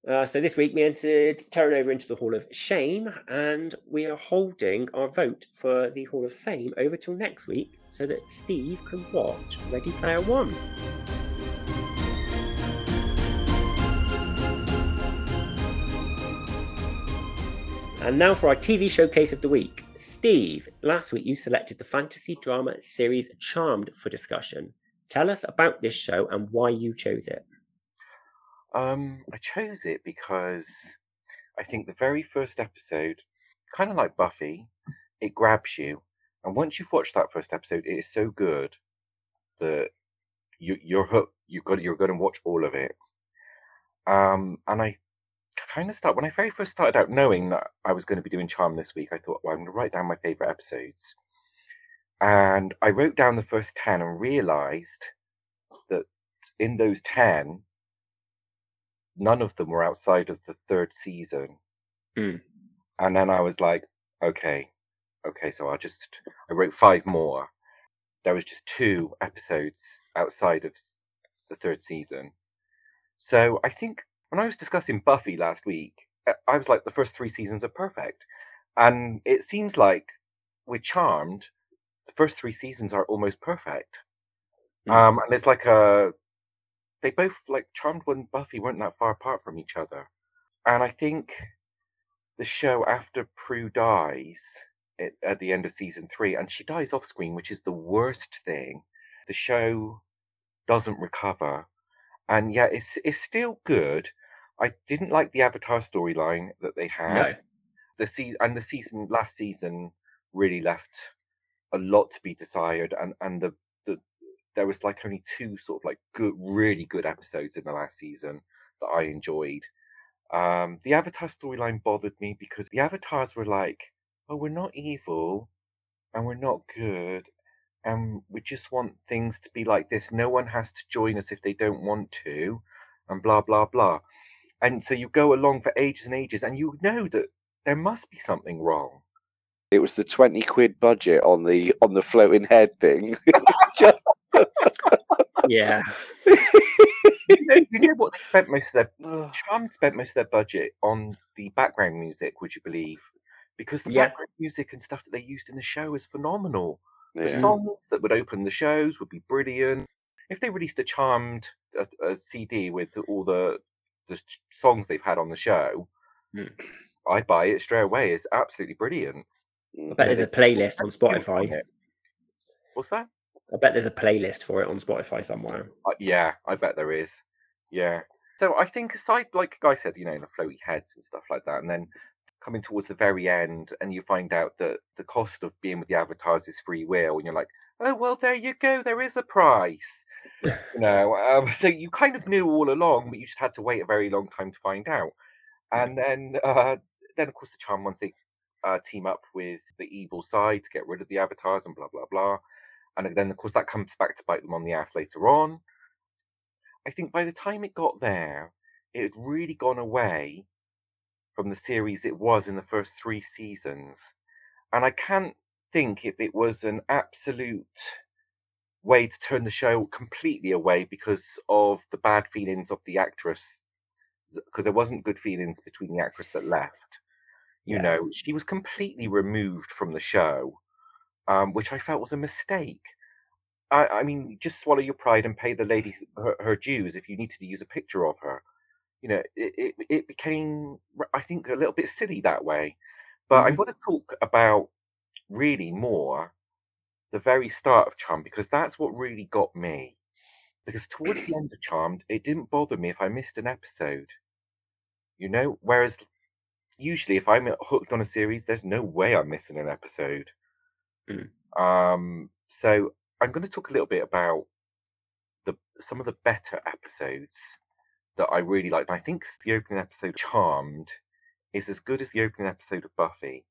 Uh, so this week we entered Terra Nova into the Hall of Shame, and we are holding our vote for the Hall of Fame over till next week, so that Steve can watch Ready Player One. And now for our TV showcase of the week. Steve, last week you selected the fantasy drama series Charmed for discussion. Tell us about this show and why you chose it. Um, I chose it because I think the very first episode, kind of like Buffy, it grabs you, and once you've watched that first episode, it is so good that you you're hooked. You've got you're going to watch all of it. Um, and I kind of start when I very first started out knowing that I was going to be doing Charm this week. I thought, well, I'm going to write down my favorite episodes, and I wrote down the first ten and realized that in those ten none of them were outside of the third season. Mm. And then I was like, okay, okay, so I'll just, I wrote five more. There was just two episodes outside of the third season. So I think when I was discussing Buffy last week, uh, I was like, the first three seasons are perfect. And it seems like with Charmed, the first three seasons are almost perfect. Mm. Um, and it's like a, they both like Charmed and Buffy weren't that far apart from each other, and I think the show after Prue dies at, at the end of season three, and she dies off screen, which is the worst thing. The show doesn't recover, and yet it's it's still good. I didn't like the Avatar storyline that they had. No. The season and the season last season really left a lot to be desired, and and the the there was like only two sort of like good, really good episodes in the last season that I enjoyed. Um, the Avatar storyline bothered me because the avatars were like, "Oh, we're not evil, and we're not good, and we just want things to be like this. No one has to join us if they don't want to, and blah blah blah." And so you go along for ages and ages, and you know that there must be something wrong. it was the twenty quid budget on the on the floating head thing. Just- Yeah. you, know, what they spent most of their Charm spent most of their budget on the background music, would you believe? Because the Yeah. background music and stuff that they used in the show is phenomenal. The songs that would open the shows would be brilliant. If they released a Charmed a, a CD with all the the songs they've had on the show, Hmm. I'd buy it straight away. It's absolutely brilliant. I bet there's a playlist on Spotify. What's that? I bet there's a playlist for it on Spotify somewhere. Uh, yeah, I bet there is. Yeah. So I think aside, like Guy said, you know, the floaty heads and stuff like that, and then coming towards the very end, and you find out that the cost of being with the avatars is free will, and you're like, oh well, there you go, there is a price. you know, um, so you kind of knew all along, but you just had to wait a very long time to find out. And then, uh, then of course, the charmed ones they uh, team up with the evil side to get rid of the avatars and blah blah blah. And then, of course, that comes back to bite them on the ass later on. I think by the time it got there, it had really gone away from the series it was in the first three seasons. And I can't think if it was an absolute way to turn the show completely away because of the bad feelings of the actress, because there wasn't good feelings between the actress that left. You Yeah. know, she was completely removed from the show, um, which I felt was a mistake. I, I mean, just swallow your pride and pay the lady her, her dues if you needed to use a picture of her. You know, it, it, it became, I think, a little bit silly that way. But I Mhm. want to talk about really more the very start of Charmed because that's what really got me. Because towards the end of Charmed, it didn't bother me if I missed an episode. You know, whereas usually if I'm hooked on a series, there's no way I'm missing an episode. Mm. Um, so I'm going to talk a little bit about the some of the better episodes that I really liked. I think the opening episode, Charmed, is as good as the opening episode of Buffy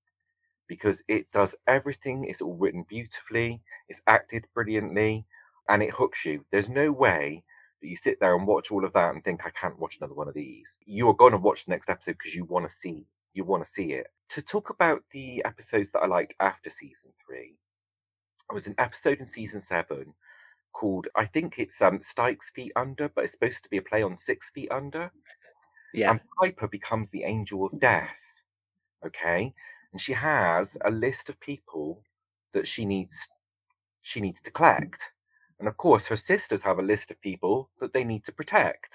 because it does everything. It's all written beautifully, it's acted brilliantly, and it hooks you. There's no way that you sit there and watch all of that and think, I can't watch another one of these. You are going to watch the next episode because you want to see you want to see it. To talk about the episodes that I liked after season three, there was an episode in season seven called I think it's um Styx Feet Under, but it's supposed to be a play on Six Feet Under. Yeah. And Piper becomes the angel of death. Okay. And she has a list of people that she needs she needs to collect. And of course her sisters have a list of people that they need to protect.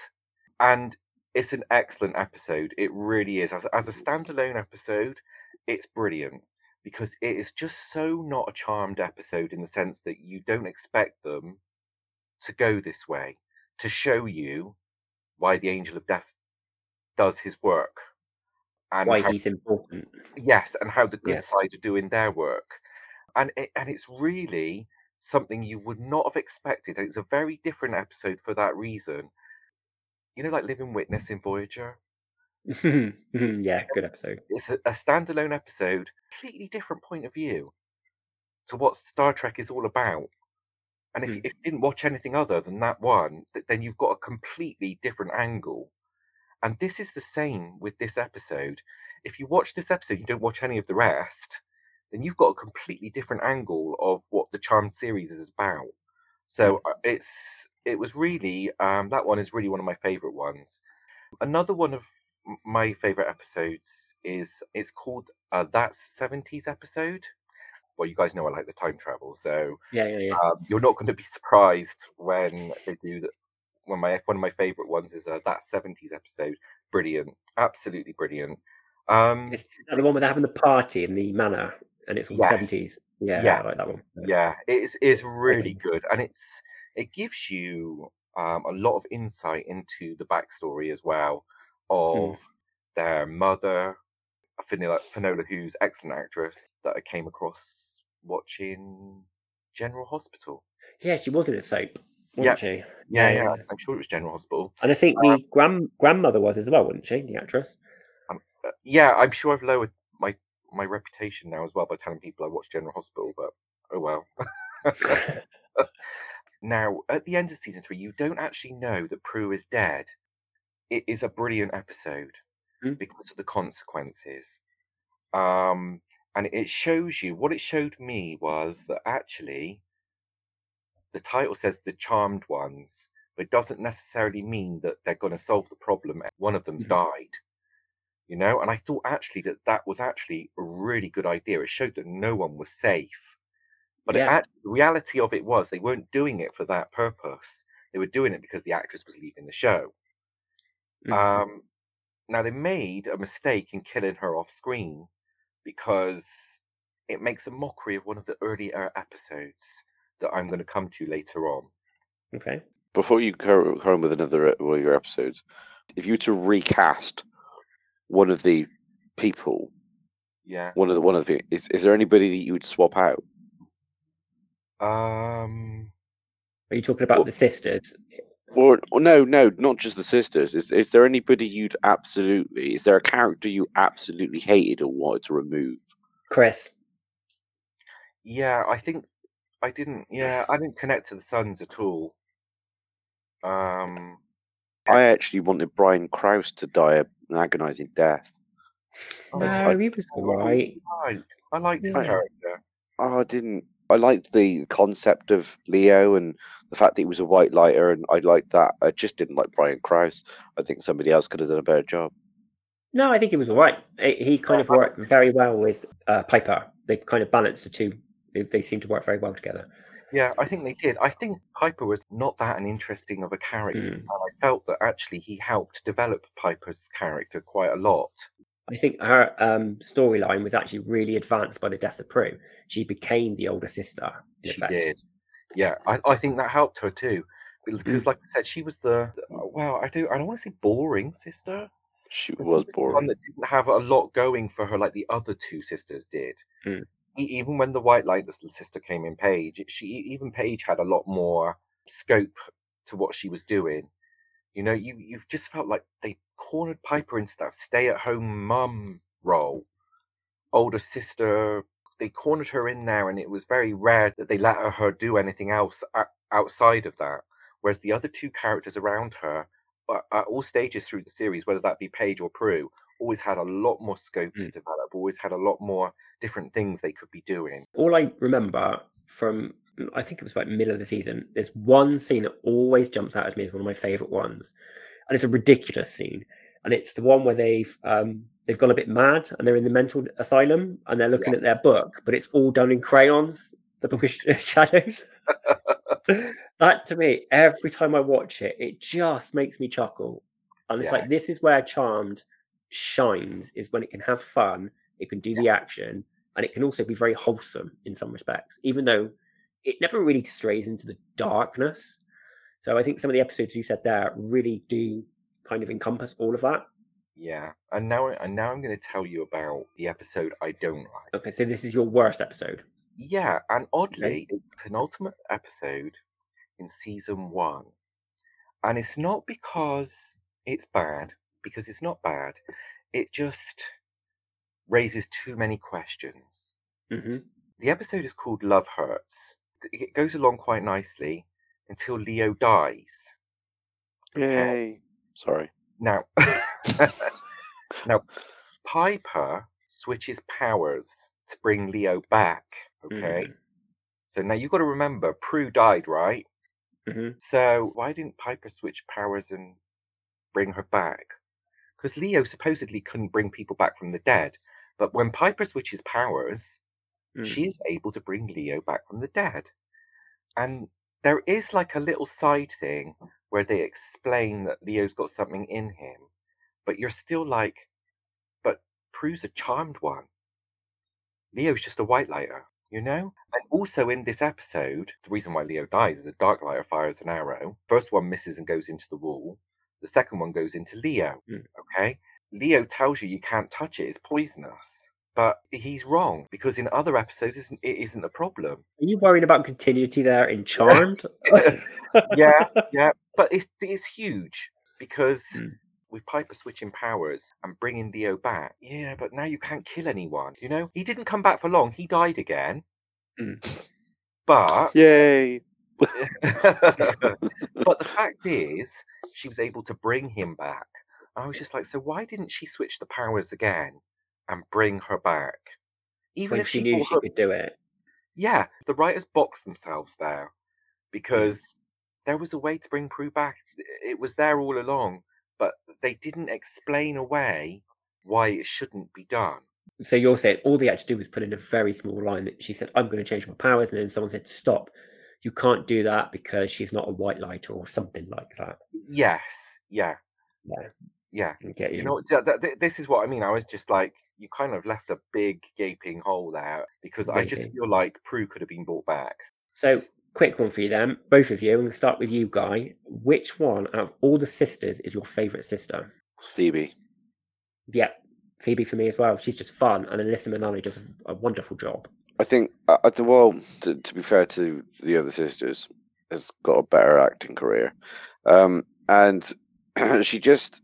And it's an excellent episode. It really is. As, as a standalone episode, it's brilliant because it is just so not a charmed episode in the sense that you don't expect them to go this way to show you why the angel of death does his work and why how, he's important yes and how the good yeah. side are doing their work and it, and it's really something you would not have expected it's a very different episode for that reason you know like living witness in voyager yeah good episode it's a, a standalone episode completely different point of view to what star trek is all about and if, mm. if you didn't watch anything other than that one, then you've got a completely different angle. And this is the same with this episode. If you watch this episode, you don't watch any of the rest, then you've got a completely different angle of what the Charmed series is about. So mm. it's it was really um, that one is really one of my favorite ones. Another one of my favorite episodes is it's called uh, that's 70s episode well, you guys know I like the time travel, so yeah, yeah, yeah. Um, you're not going to be surprised when they do that. When my one of my favorite ones is uh, that '70s episode, brilliant, absolutely brilliant. Um, is the one where they're having the party in the manor, and it's all. '70s. Yeah, yeah, I like that one. Yeah, it's is really good, and it's it gives you um, a lot of insight into the backstory as well of mm. their mother, Finola, Finola, who's excellent actress that I came across watching General Hospital. Yeah, she was in a soap, wasn't yeah. she? Yeah, yeah, yeah, I'm sure it was General Hospital. And I think the um, grand grandmother was as well, wasn't she? The actress. Um, uh, yeah, I'm sure I've lowered my my reputation now as well by telling people I watched General Hospital, but oh well. now, at the end of season three, you don't actually know that Prue is dead. It is a brilliant episode mm. because of the consequences. Um, and it shows you what it showed me was that actually the title says the charmed ones, but it doesn't necessarily mean that they're going to solve the problem. And one of them mm. died, you know. And I thought actually that that was actually a really good idea. It showed that no one was safe. But yeah. it, the reality of it was they weren't doing it for that purpose. They were doing it because the actress was leaving the show. Mm-hmm. Um, now, they made a mistake in killing her off screen because it makes a mockery of one of the earlier episodes that I'm going to come to later on. Okay. Before you go on with another uh, one of your episodes, if you were to recast one of the people, yeah, one of the one of the is is there anybody that you would swap out? Um, are you talking about well, the sisters? Or, or no, no, not just the sisters. Is is there anybody you'd absolutely? Is there a character you absolutely hated or wanted to remove? Chris. Yeah, I think I didn't. Yeah, I didn't connect to the sons at all. Um, I actually wanted Brian Krause to die an agonizing death. No, I, he was alright. I, I liked his yeah. character. Oh, I didn't. I liked the concept of Leo and the fact that he was a white lighter, and I liked that. I just didn't like Brian Krause. I think somebody else could have done a better job. No, I think he was all right. He kind of worked very well with uh, Piper. They kind of balanced the two. They, they seem to work very well together. Yeah, I think they did. I think Piper was not that an interesting of a character. Mm. And I felt that actually he helped develop Piper's character quite a lot. I think her um, storyline was actually really advanced by the death of Prue. She became the older sister. she effect. did. Yeah, I, I think that helped her too, because, mm. like I said, she was the well. I do. I don't want to say boring sister. She was boring. One that didn't have a lot going for her, like the other two sisters did. Mm. Even when the White Light sister came in, Paige, she even Paige had a lot more scope to what she was doing You know, you you've just felt like they cornered Piper into that stay-at-home mum role, older sister. They cornered her in there, and it was very rare that they let her do anything else outside of that. Whereas the other two characters around her, at all stages through the series, whether that be Paige or Prue, always had a lot more scope mm. to develop. Always had a lot more different things they could be doing. All I remember from I think it was about middle of the season. There's one scene that always jumps out at me as one of my favorite ones, and it's a ridiculous scene. And it's the one where they've um, they've gone a bit mad and they're in the mental asylum and they're looking yeah. at their book, but it's all done in crayons. The book of shadows. that to me, every time I watch it, it just makes me chuckle. And it's yeah. like this is where Charmed shines is when it can have fun, it can do yeah. the action, and it can also be very wholesome in some respects, even though it never really strays into the darkness. So I think some of the episodes you said there really do kind of encompass all of that. Yeah, and now and now I'm going to tell you about the episode I don't like. Okay, so this is your worst episode. Yeah, and oddly, okay. penultimate episode in season one, and it's not because it's bad, because it's not bad. It just raises too many questions. Mm-hmm. The episode is called Love Hurts, it goes along quite nicely until Leo dies. Yay! Sorry. Now, now, Piper switches powers to bring Leo back. Okay. Mm. So now you've got to remember, Prue died, right? Mm-hmm. So why didn't Piper switch powers and bring her back? Because Leo supposedly couldn't bring people back from the dead. But when Piper switches powers, Mm. She's able to bring Leo back from the dead. And there is like a little side thing where they explain that Leo's got something in him, but you're still like, but Prue's a charmed one. Leo's just a white lighter, you know? And also in this episode, the reason why Leo dies is a dark lighter fires an arrow. First one misses and goes into the wall. The second one goes into Leo. Mm. Okay? Leo tells you you can't touch it, it's poisonous but he's wrong because in other episodes it isn't a problem. Are you worried about continuity there in Charmed? yeah, yeah, but it's it's huge because mm. with Piper switching powers and bringing Leo back, yeah, but now you can't kill anyone. You know, he didn't come back for long. He died again. Mm. But yay. but the fact is, she was able to bring him back. I was just like, so why didn't she switch the powers again? And bring her back. Even when if she, she knew she her... could do it. Yeah, the writers boxed themselves there mm. because there was a way to bring Prue back. It was there all along, but they didn't explain away why it shouldn't be done. So you're saying all they had to do was put in a very small line that she said, I'm going to change my powers. And then someone said, Stop. You can't do that because she's not a white light or something like that. Yes. Yeah. Yeah. Yeah. You. you know, this is what I mean. I was just like, you kind of left a big gaping hole there because Maybe. I just feel like Prue could have been brought back. So, quick one for you then, both of you. I'm going to start with you, Guy. Which one out of all the sisters is your favourite sister? Phoebe. Yeah, Phoebe for me as well. She's just fun, and Alyssa Milano does a, a wonderful job. I think, uh, the well, to, to, be fair to the other sisters, has got a better acting career, um, and she just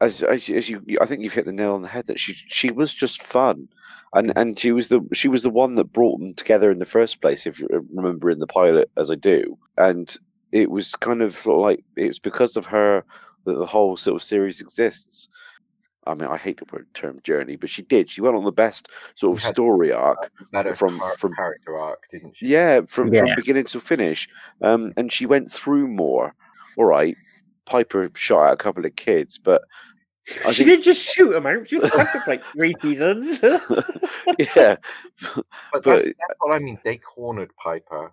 as, as as you, I think you've hit the nail on the head that she she was just fun, and and she was the she was the one that brought them together in the first place. If you remember in the pilot, as I do, and it was kind of like it's because of her that the whole sort of series exists. I mean, I hate the word term journey, but she did. She went on the best sort of story arc from from character arc, didn't she? Yeah, from yeah. from beginning to finish. Um, and she went through more. All right, Piper shot at a couple of kids, but I she think... didn't just shoot them out. She was pregnant for like three seasons. yeah, but, but that's, that's, what I mean. They cornered Piper.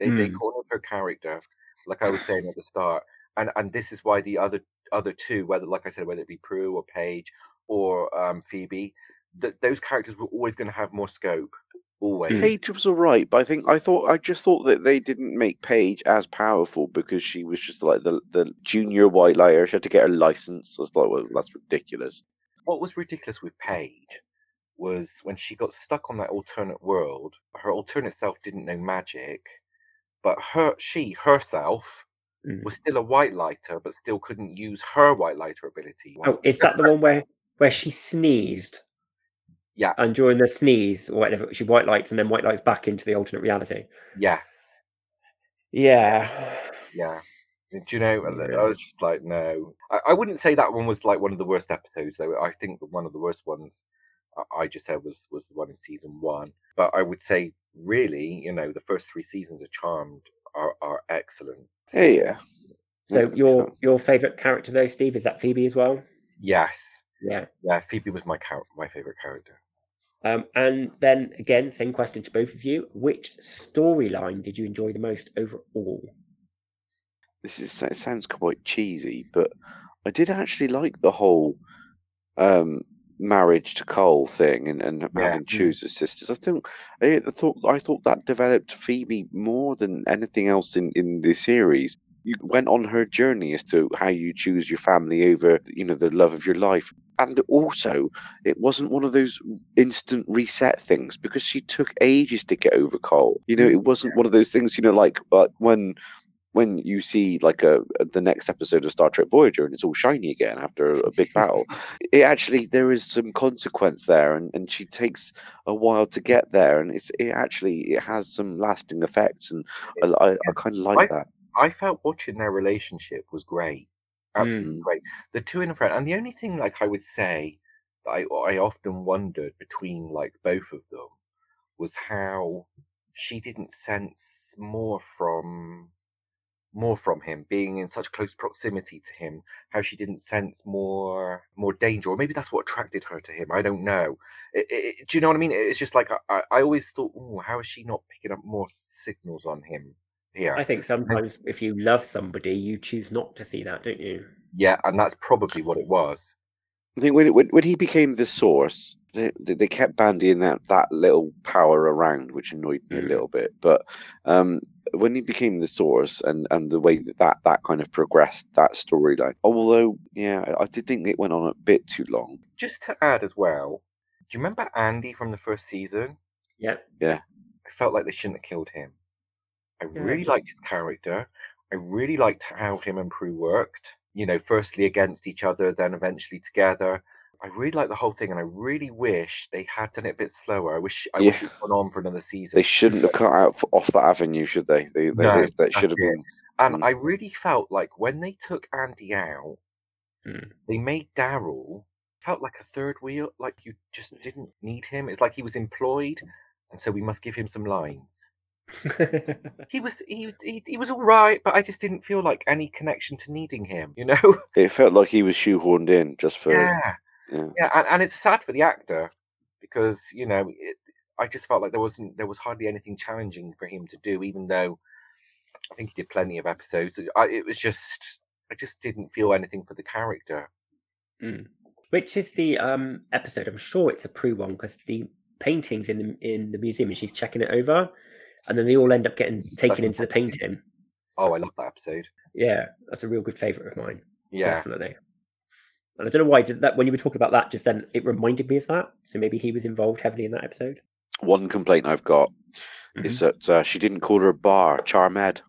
They mm. they hmm. cornered her character, like I was saying at the start, and and this is why the other other two, whether like I said, whether it be Prue or Paige or um, Phoebe, that those characters were always going to have more scope always. Paige was all right, but I think I thought I just thought that they didn't make Paige as powerful because she was just like the the junior white lighter. She had to get her license. I was like, well, that's ridiculous. What was ridiculous with Paige was when she got stuck on that alternate world. Her alternate self didn't know magic, but her she herself Mm. was still a white lighter, but still couldn't use her white lighter ability. Oh, is that the one where where she sneezed? Yeah. And during the sneeze or whatever, she white lights and then white lights back into the alternate reality. Yeah, Yeah. yeah. Do you know? I was just like, no. I, I wouldn't say that one was like one of the worst episodes, though. I think that one of the worst ones I- I just said was was the one in season one. But I would say, really, you know, the first three seasons of Charmed are are excellent. Yeah, yeah. So your your favorite character though, Steve, is that Phoebe as well? Yes, Yeah. yeah. Phoebe was my char- my favorite character. Um, and then again, same question to both of you: Which storyline did you enjoy the most overall? This is it sounds quite cheesy, but I did actually like the whole um marriage to Cole thing and, and Yeah. having choose as sisters. I think I I thought I thought that developed Phoebe more than anything else in in the series. You went on her journey as to how you choose your family over, you know, the love of your life. And also, it wasn't one of those instant reset things because she took ages to get over Cole. You know, it wasn't one of those things, you know, like uh, when when you see like a, the next episode of Star Trek Voyager and it's all shiny again after a big battle, it actually there is some consequence there, and, and she takes a while to get there, and it's it actually it has some lasting effects, and I I, I kind of like that. I felt watching their relationship was great, absolutely Mm. great. The two in a friend, and the only thing like I would say that I I often wondered between like both of them was how she didn't sense more from more from him being in such close proximity to him how she didn't sense more more danger or maybe that's what attracted her to him i don't know It- it- do you know what i mean it's just like i, I I always thought oh how is she not picking up more signals on him here I think sometimes if you love somebody, you choose not to see that, don't you? Yeah, and that's probably what it was. I think when, when when he became the source, they they they kept bandying that that little power around, which annoyed me Mm. a little bit. But um, when he became the source, and and the way that that, that kind of progressed that storyline, although yeah, I, I did think it went on a bit too long. Just to add as well, do you remember Andy from the first season? Yeah. Yeah. I felt like they shouldn't have killed him. I Yeah, really just- liked his character. I really liked how him and Prue worked. You know, firstly against each other, then eventually together. I really like the whole thing, and I really wish they had done it a bit slower. I wish I wish Yeah. it gone on for another season. They shouldn't have cut out off that avenue, should they? They, they, No, they- that should have been. And Mm. I really felt like when they took Andy out, Mm. they made Darryl felt like a third wheel, like you just didn't need him. It's like he was employed, and so we must give him some lines. He was he he, he was all right, but I just didn't feel like any connection to needing him. You know? It felt like he was shoehorned in just for. yeah, yeah. yeah, and, and it's sad for the actor because you know it, I just felt like there wasn't there was hardly anything challenging for him to do, even though I think he did plenty of episodes. I, it was just I just didn't feel anything for the character. Mm. Which is the um episode? I'm sure it's a pre one because the paintings in the in the museum and she's checking it over, and then they all end up getting taken into the painting. Oh, I love that episode. Yeah, that's a real good favorite of mine. Yeah, Definitely. And I don't know why did that when you were talking about that just then it reminded me of that. So maybe he was involved heavily in that episode. One complaint I've got is that uh, she didn't call her bar Charmed.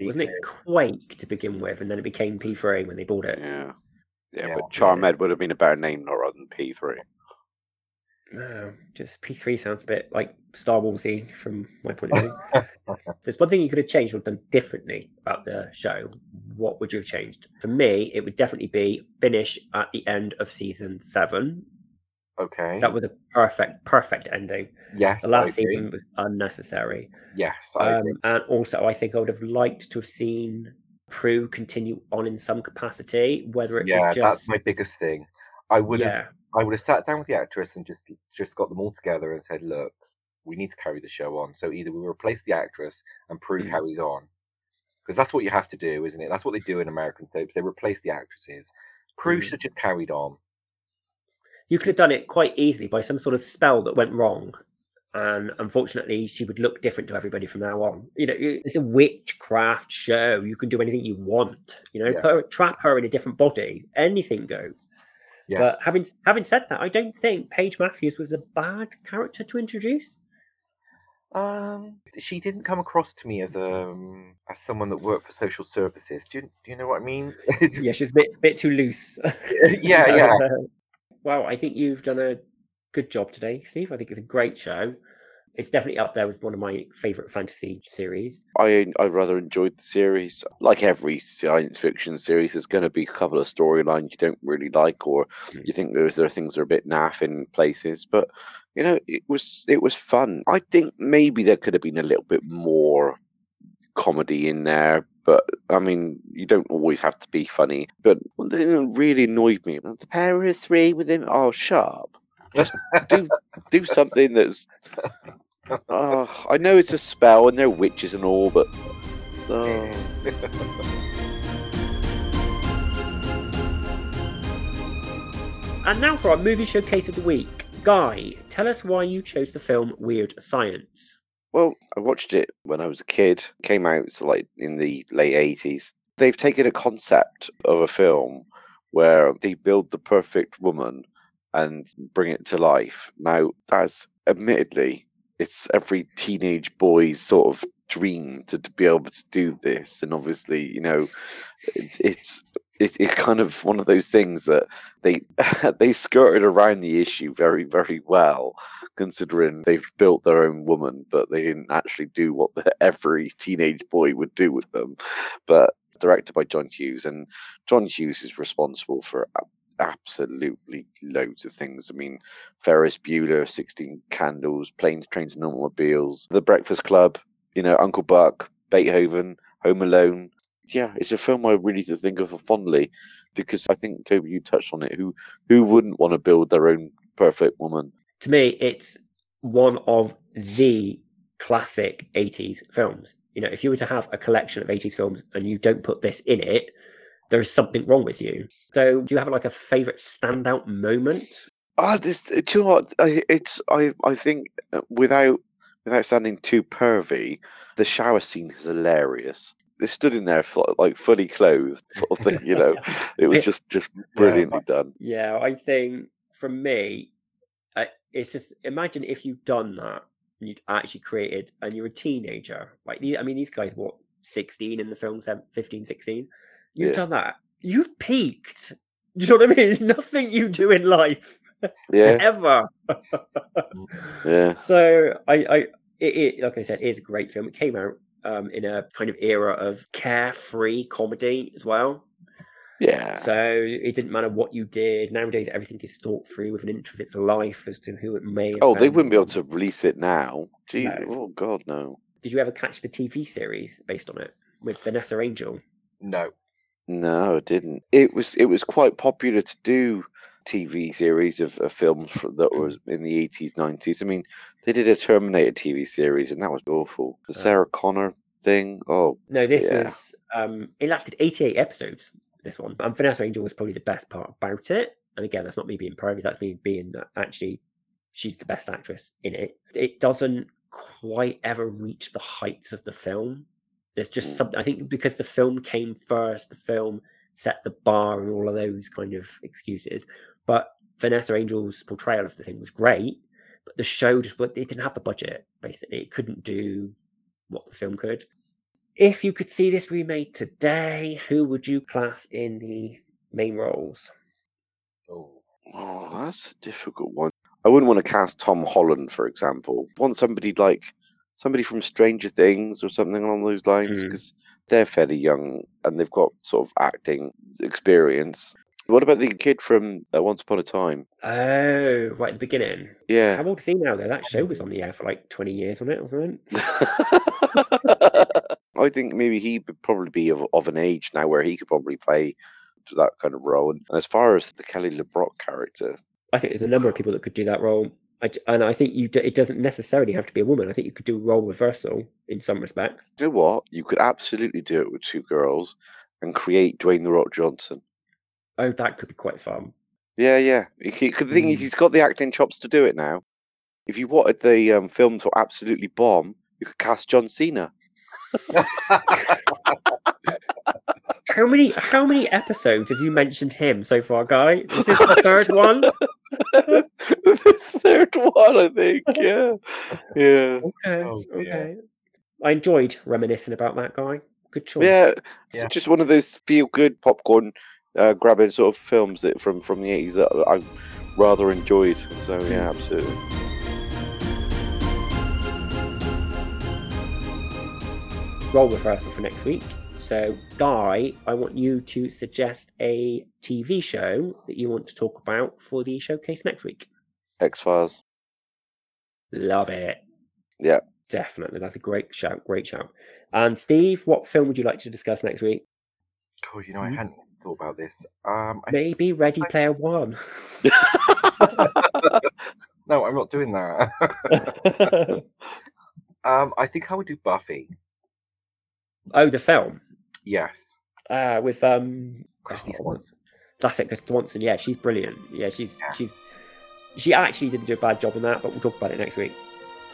Wasn't it Quake to begin with, and then it became P3 when they bought it? Yeah. Yeah, Yeah. but Charmed would have been a better name rather than P3. No, just P3 sounds a bit like Star Warsy from my point of view. There's one thing you could have changed or done differently about the show. What would you have changed? For me, it would definitely be finish at the end of season seven. Okay. That was a perfect, perfect ending. yes. The last season was unnecessary. Yes. Um, and also, I think I would have liked to have seen Prue continue on in some capacity, whether it yeah, was just that's my biggest thing. I would have yeah, I would have sat down with the actress and just just got them all together and said, look, we need to carry the show on. So either we replace the actress and Prue Mm. carries on. Because that's what you have to do, isn't it? That's what they do in American soaps. They replace the actresses. Prue Mm. should have just carried on. you could have done it quite easily by some sort of spell that went wrong. And unfortunately, she would look different to everybody from now on. You know, it's a witchcraft show. You can do anything you want. You know, Yeah. put her, trap her in a different body. Anything goes. Yeah. But having having said that, I don't think Paige Matthews was a bad character to introduce. Um, she didn't come across to me as um as someone that worked for social services. Do you, do you know what I mean? Yeah, she's a bit bit too loose. yeah, yeah. Well, I think you've done a good job today, Steve. I think it's a great show. It's definitely up there with one of my favorite fantasy series. I I rather enjoyed the series. Like every science fiction series, there's going to be a couple of storylines you don't really like, or Mm. you think there's there are things that are a bit naff in places. But you know, it was it was fun. I think maybe there could have been a little bit more comedy in there. But I mean, you don't always have to be funny. But one thing that really annoyed me: the power of three with him. Oh, sharp. Just do do something that's. Oh, I know it's a spell and they're witches and all, but oh. And now for our movie showcase of the week. Guy, tell us why you chose the film Weird Science. Well, I watched it when I was a kid. Came out so like in the late eighties. They've taken a concept of a film where they build the perfect woman and bring it to life. Now, that's admittedly it's every teenage boy's sort of dream to, to be able to do this, and obviously, you know, it, it's it, it's kind of one of those things that they they skirted around the issue very very well considering they've built their own woman, but they didn't actually do what the, every teenage boy would do with them. But directed by John Hughes, and John Hughes is responsible for absolutely loads of things. I mean, Ferris Bueller, Sixteen Candles, Planes, Trains, and Automobiles, The Breakfast Club, you know, Uncle Buck, Beethoven, Home Alone. Yeah, it's a film I really to think of fondly because I think Toby, you touched on it. Who who wouldn't want to build their own perfect woman? To me, it's one of the classic 80s films. You know, if you were to have a collection of 80s films and you don't put this in it, there's something wrong with you. So, do you have like a favorite standout moment? Ah, this. Do you know what? I, it's. I. I think uh, without without sounding too pervy, the shower scene is hilarious. They stood in there like fully clothed, sort of thing. You know, it was just just brilliantly done. Yeah, I think for me, it's just imagine if you'd done that and you'd actually created, and you're a teenager. Like, I mean, these guys, what, 16 in the film, sev- 15, 16? You've Yeah. done that. You've peaked. Do you know what I mean? Nothing you do in life Yeah, ever. yeah. So I, I it, it, like I said, it is a great film. It came out um, in a kind of era of carefree comedy as well. Yeah. So it didn't matter what you did. Nowadays, everything is thought through with an inch of its life as to who it may. Oh, they wouldn't be able to release it now. Gee, No. oh God, no. Did you ever catch the TV series based on it with Vanessa Angel? no. No, it didn't. It was it was quite popular to do TV series of, of films fr- that Mm. was in the eighties, nineties. I mean, they did a Terminator TV series, and that was awful. The Uh. Sarah Connor thing. Oh, No, this Yeah. was. Um, it lasted 88 episodes. This one, and Vanessa Angel was probably the best part about it. And again, that's not me being private. That's me being actually, she's the best actress in it. It doesn't quite ever reach the heights of the film. There's just Mm. something. I think because the film came first, the film set the bar and all of those kind of excuses. But Vanessa Angel's portrayal of the thing was great, but the show just but it didn't have the budget. Basically, it couldn't do what the film could. If you could see this remade today, who would you class in the main roles? Oh. oh, that's a difficult one. I wouldn't want to cast Tom Holland, for example. Want somebody like somebody from Stranger Things or something along those lines Mm. because they're fairly young and they've got sort of acting experience. What about the kid from uh, Once Upon a Time? Oh, right at the beginning. Yeah. How old is he now, though? That show was on the air for like 20 years, wasn't it? Or something? I think maybe he would probably be of, of an age now where he could probably play that kind of role. And as far as the Kelly LeBrock character, I think there's a number of people that could do that role. I and I think you d- it doesn't necessarily have to be a woman. I think you could do role reversal in some respects. you know what? You could absolutely do it with two girls and create Dwayne the Rock Johnson. Oh, that could be quite fun. Yeah, yeah. He, he- the thing is, Mm. he's got the acting chops to do it now. If you wanted the um, film to absolutely bomb, you could cast John Cena. How many how many episodes have you mentioned him so far, Guy? Is this the third one? the third one, I think. Yeah, yeah. Okay. Oh okay. I enjoyed reminiscing about that guy. Good choice. Yeah, it's just one of those feel good popcorn uh, grabbing sort of films that from from the eighties that I rather enjoyed. So yeah, absolutely. Role reversal for next week. So, Guy, I want you to suggest a TV show that you want to talk about for the showcase next week. X Files. Love it. Yeah. Definitely. That's a great shout. Great shout. And Steve, what film would you like to discuss next week? Oh, you know, I Mhm. hadn't thought about this. Um, I, Maybe Ready Player One. no, I'm not doing that. um, I think I would do Buffy. oh, the film. Yes, Uh, with um Kristy oh, Swanson. That's it, Chris Swanson. Yeah, she's brilliant. Yeah, she's Yeah. she's she actually didn't do a bad job on that, but we'll talk about it next week.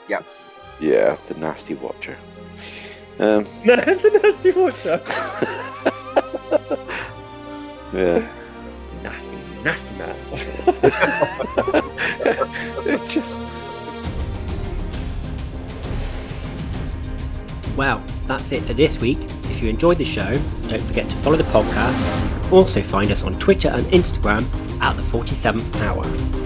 Yeah. Yeah, the nasty watcher. Um, the nasty watcher. yeah, Nasty, nasty man. it just Well, that's it for this week. If you enjoyed the show, don't forget to follow the podcast. You can also find us on Twitter and Instagram at the 47th hour.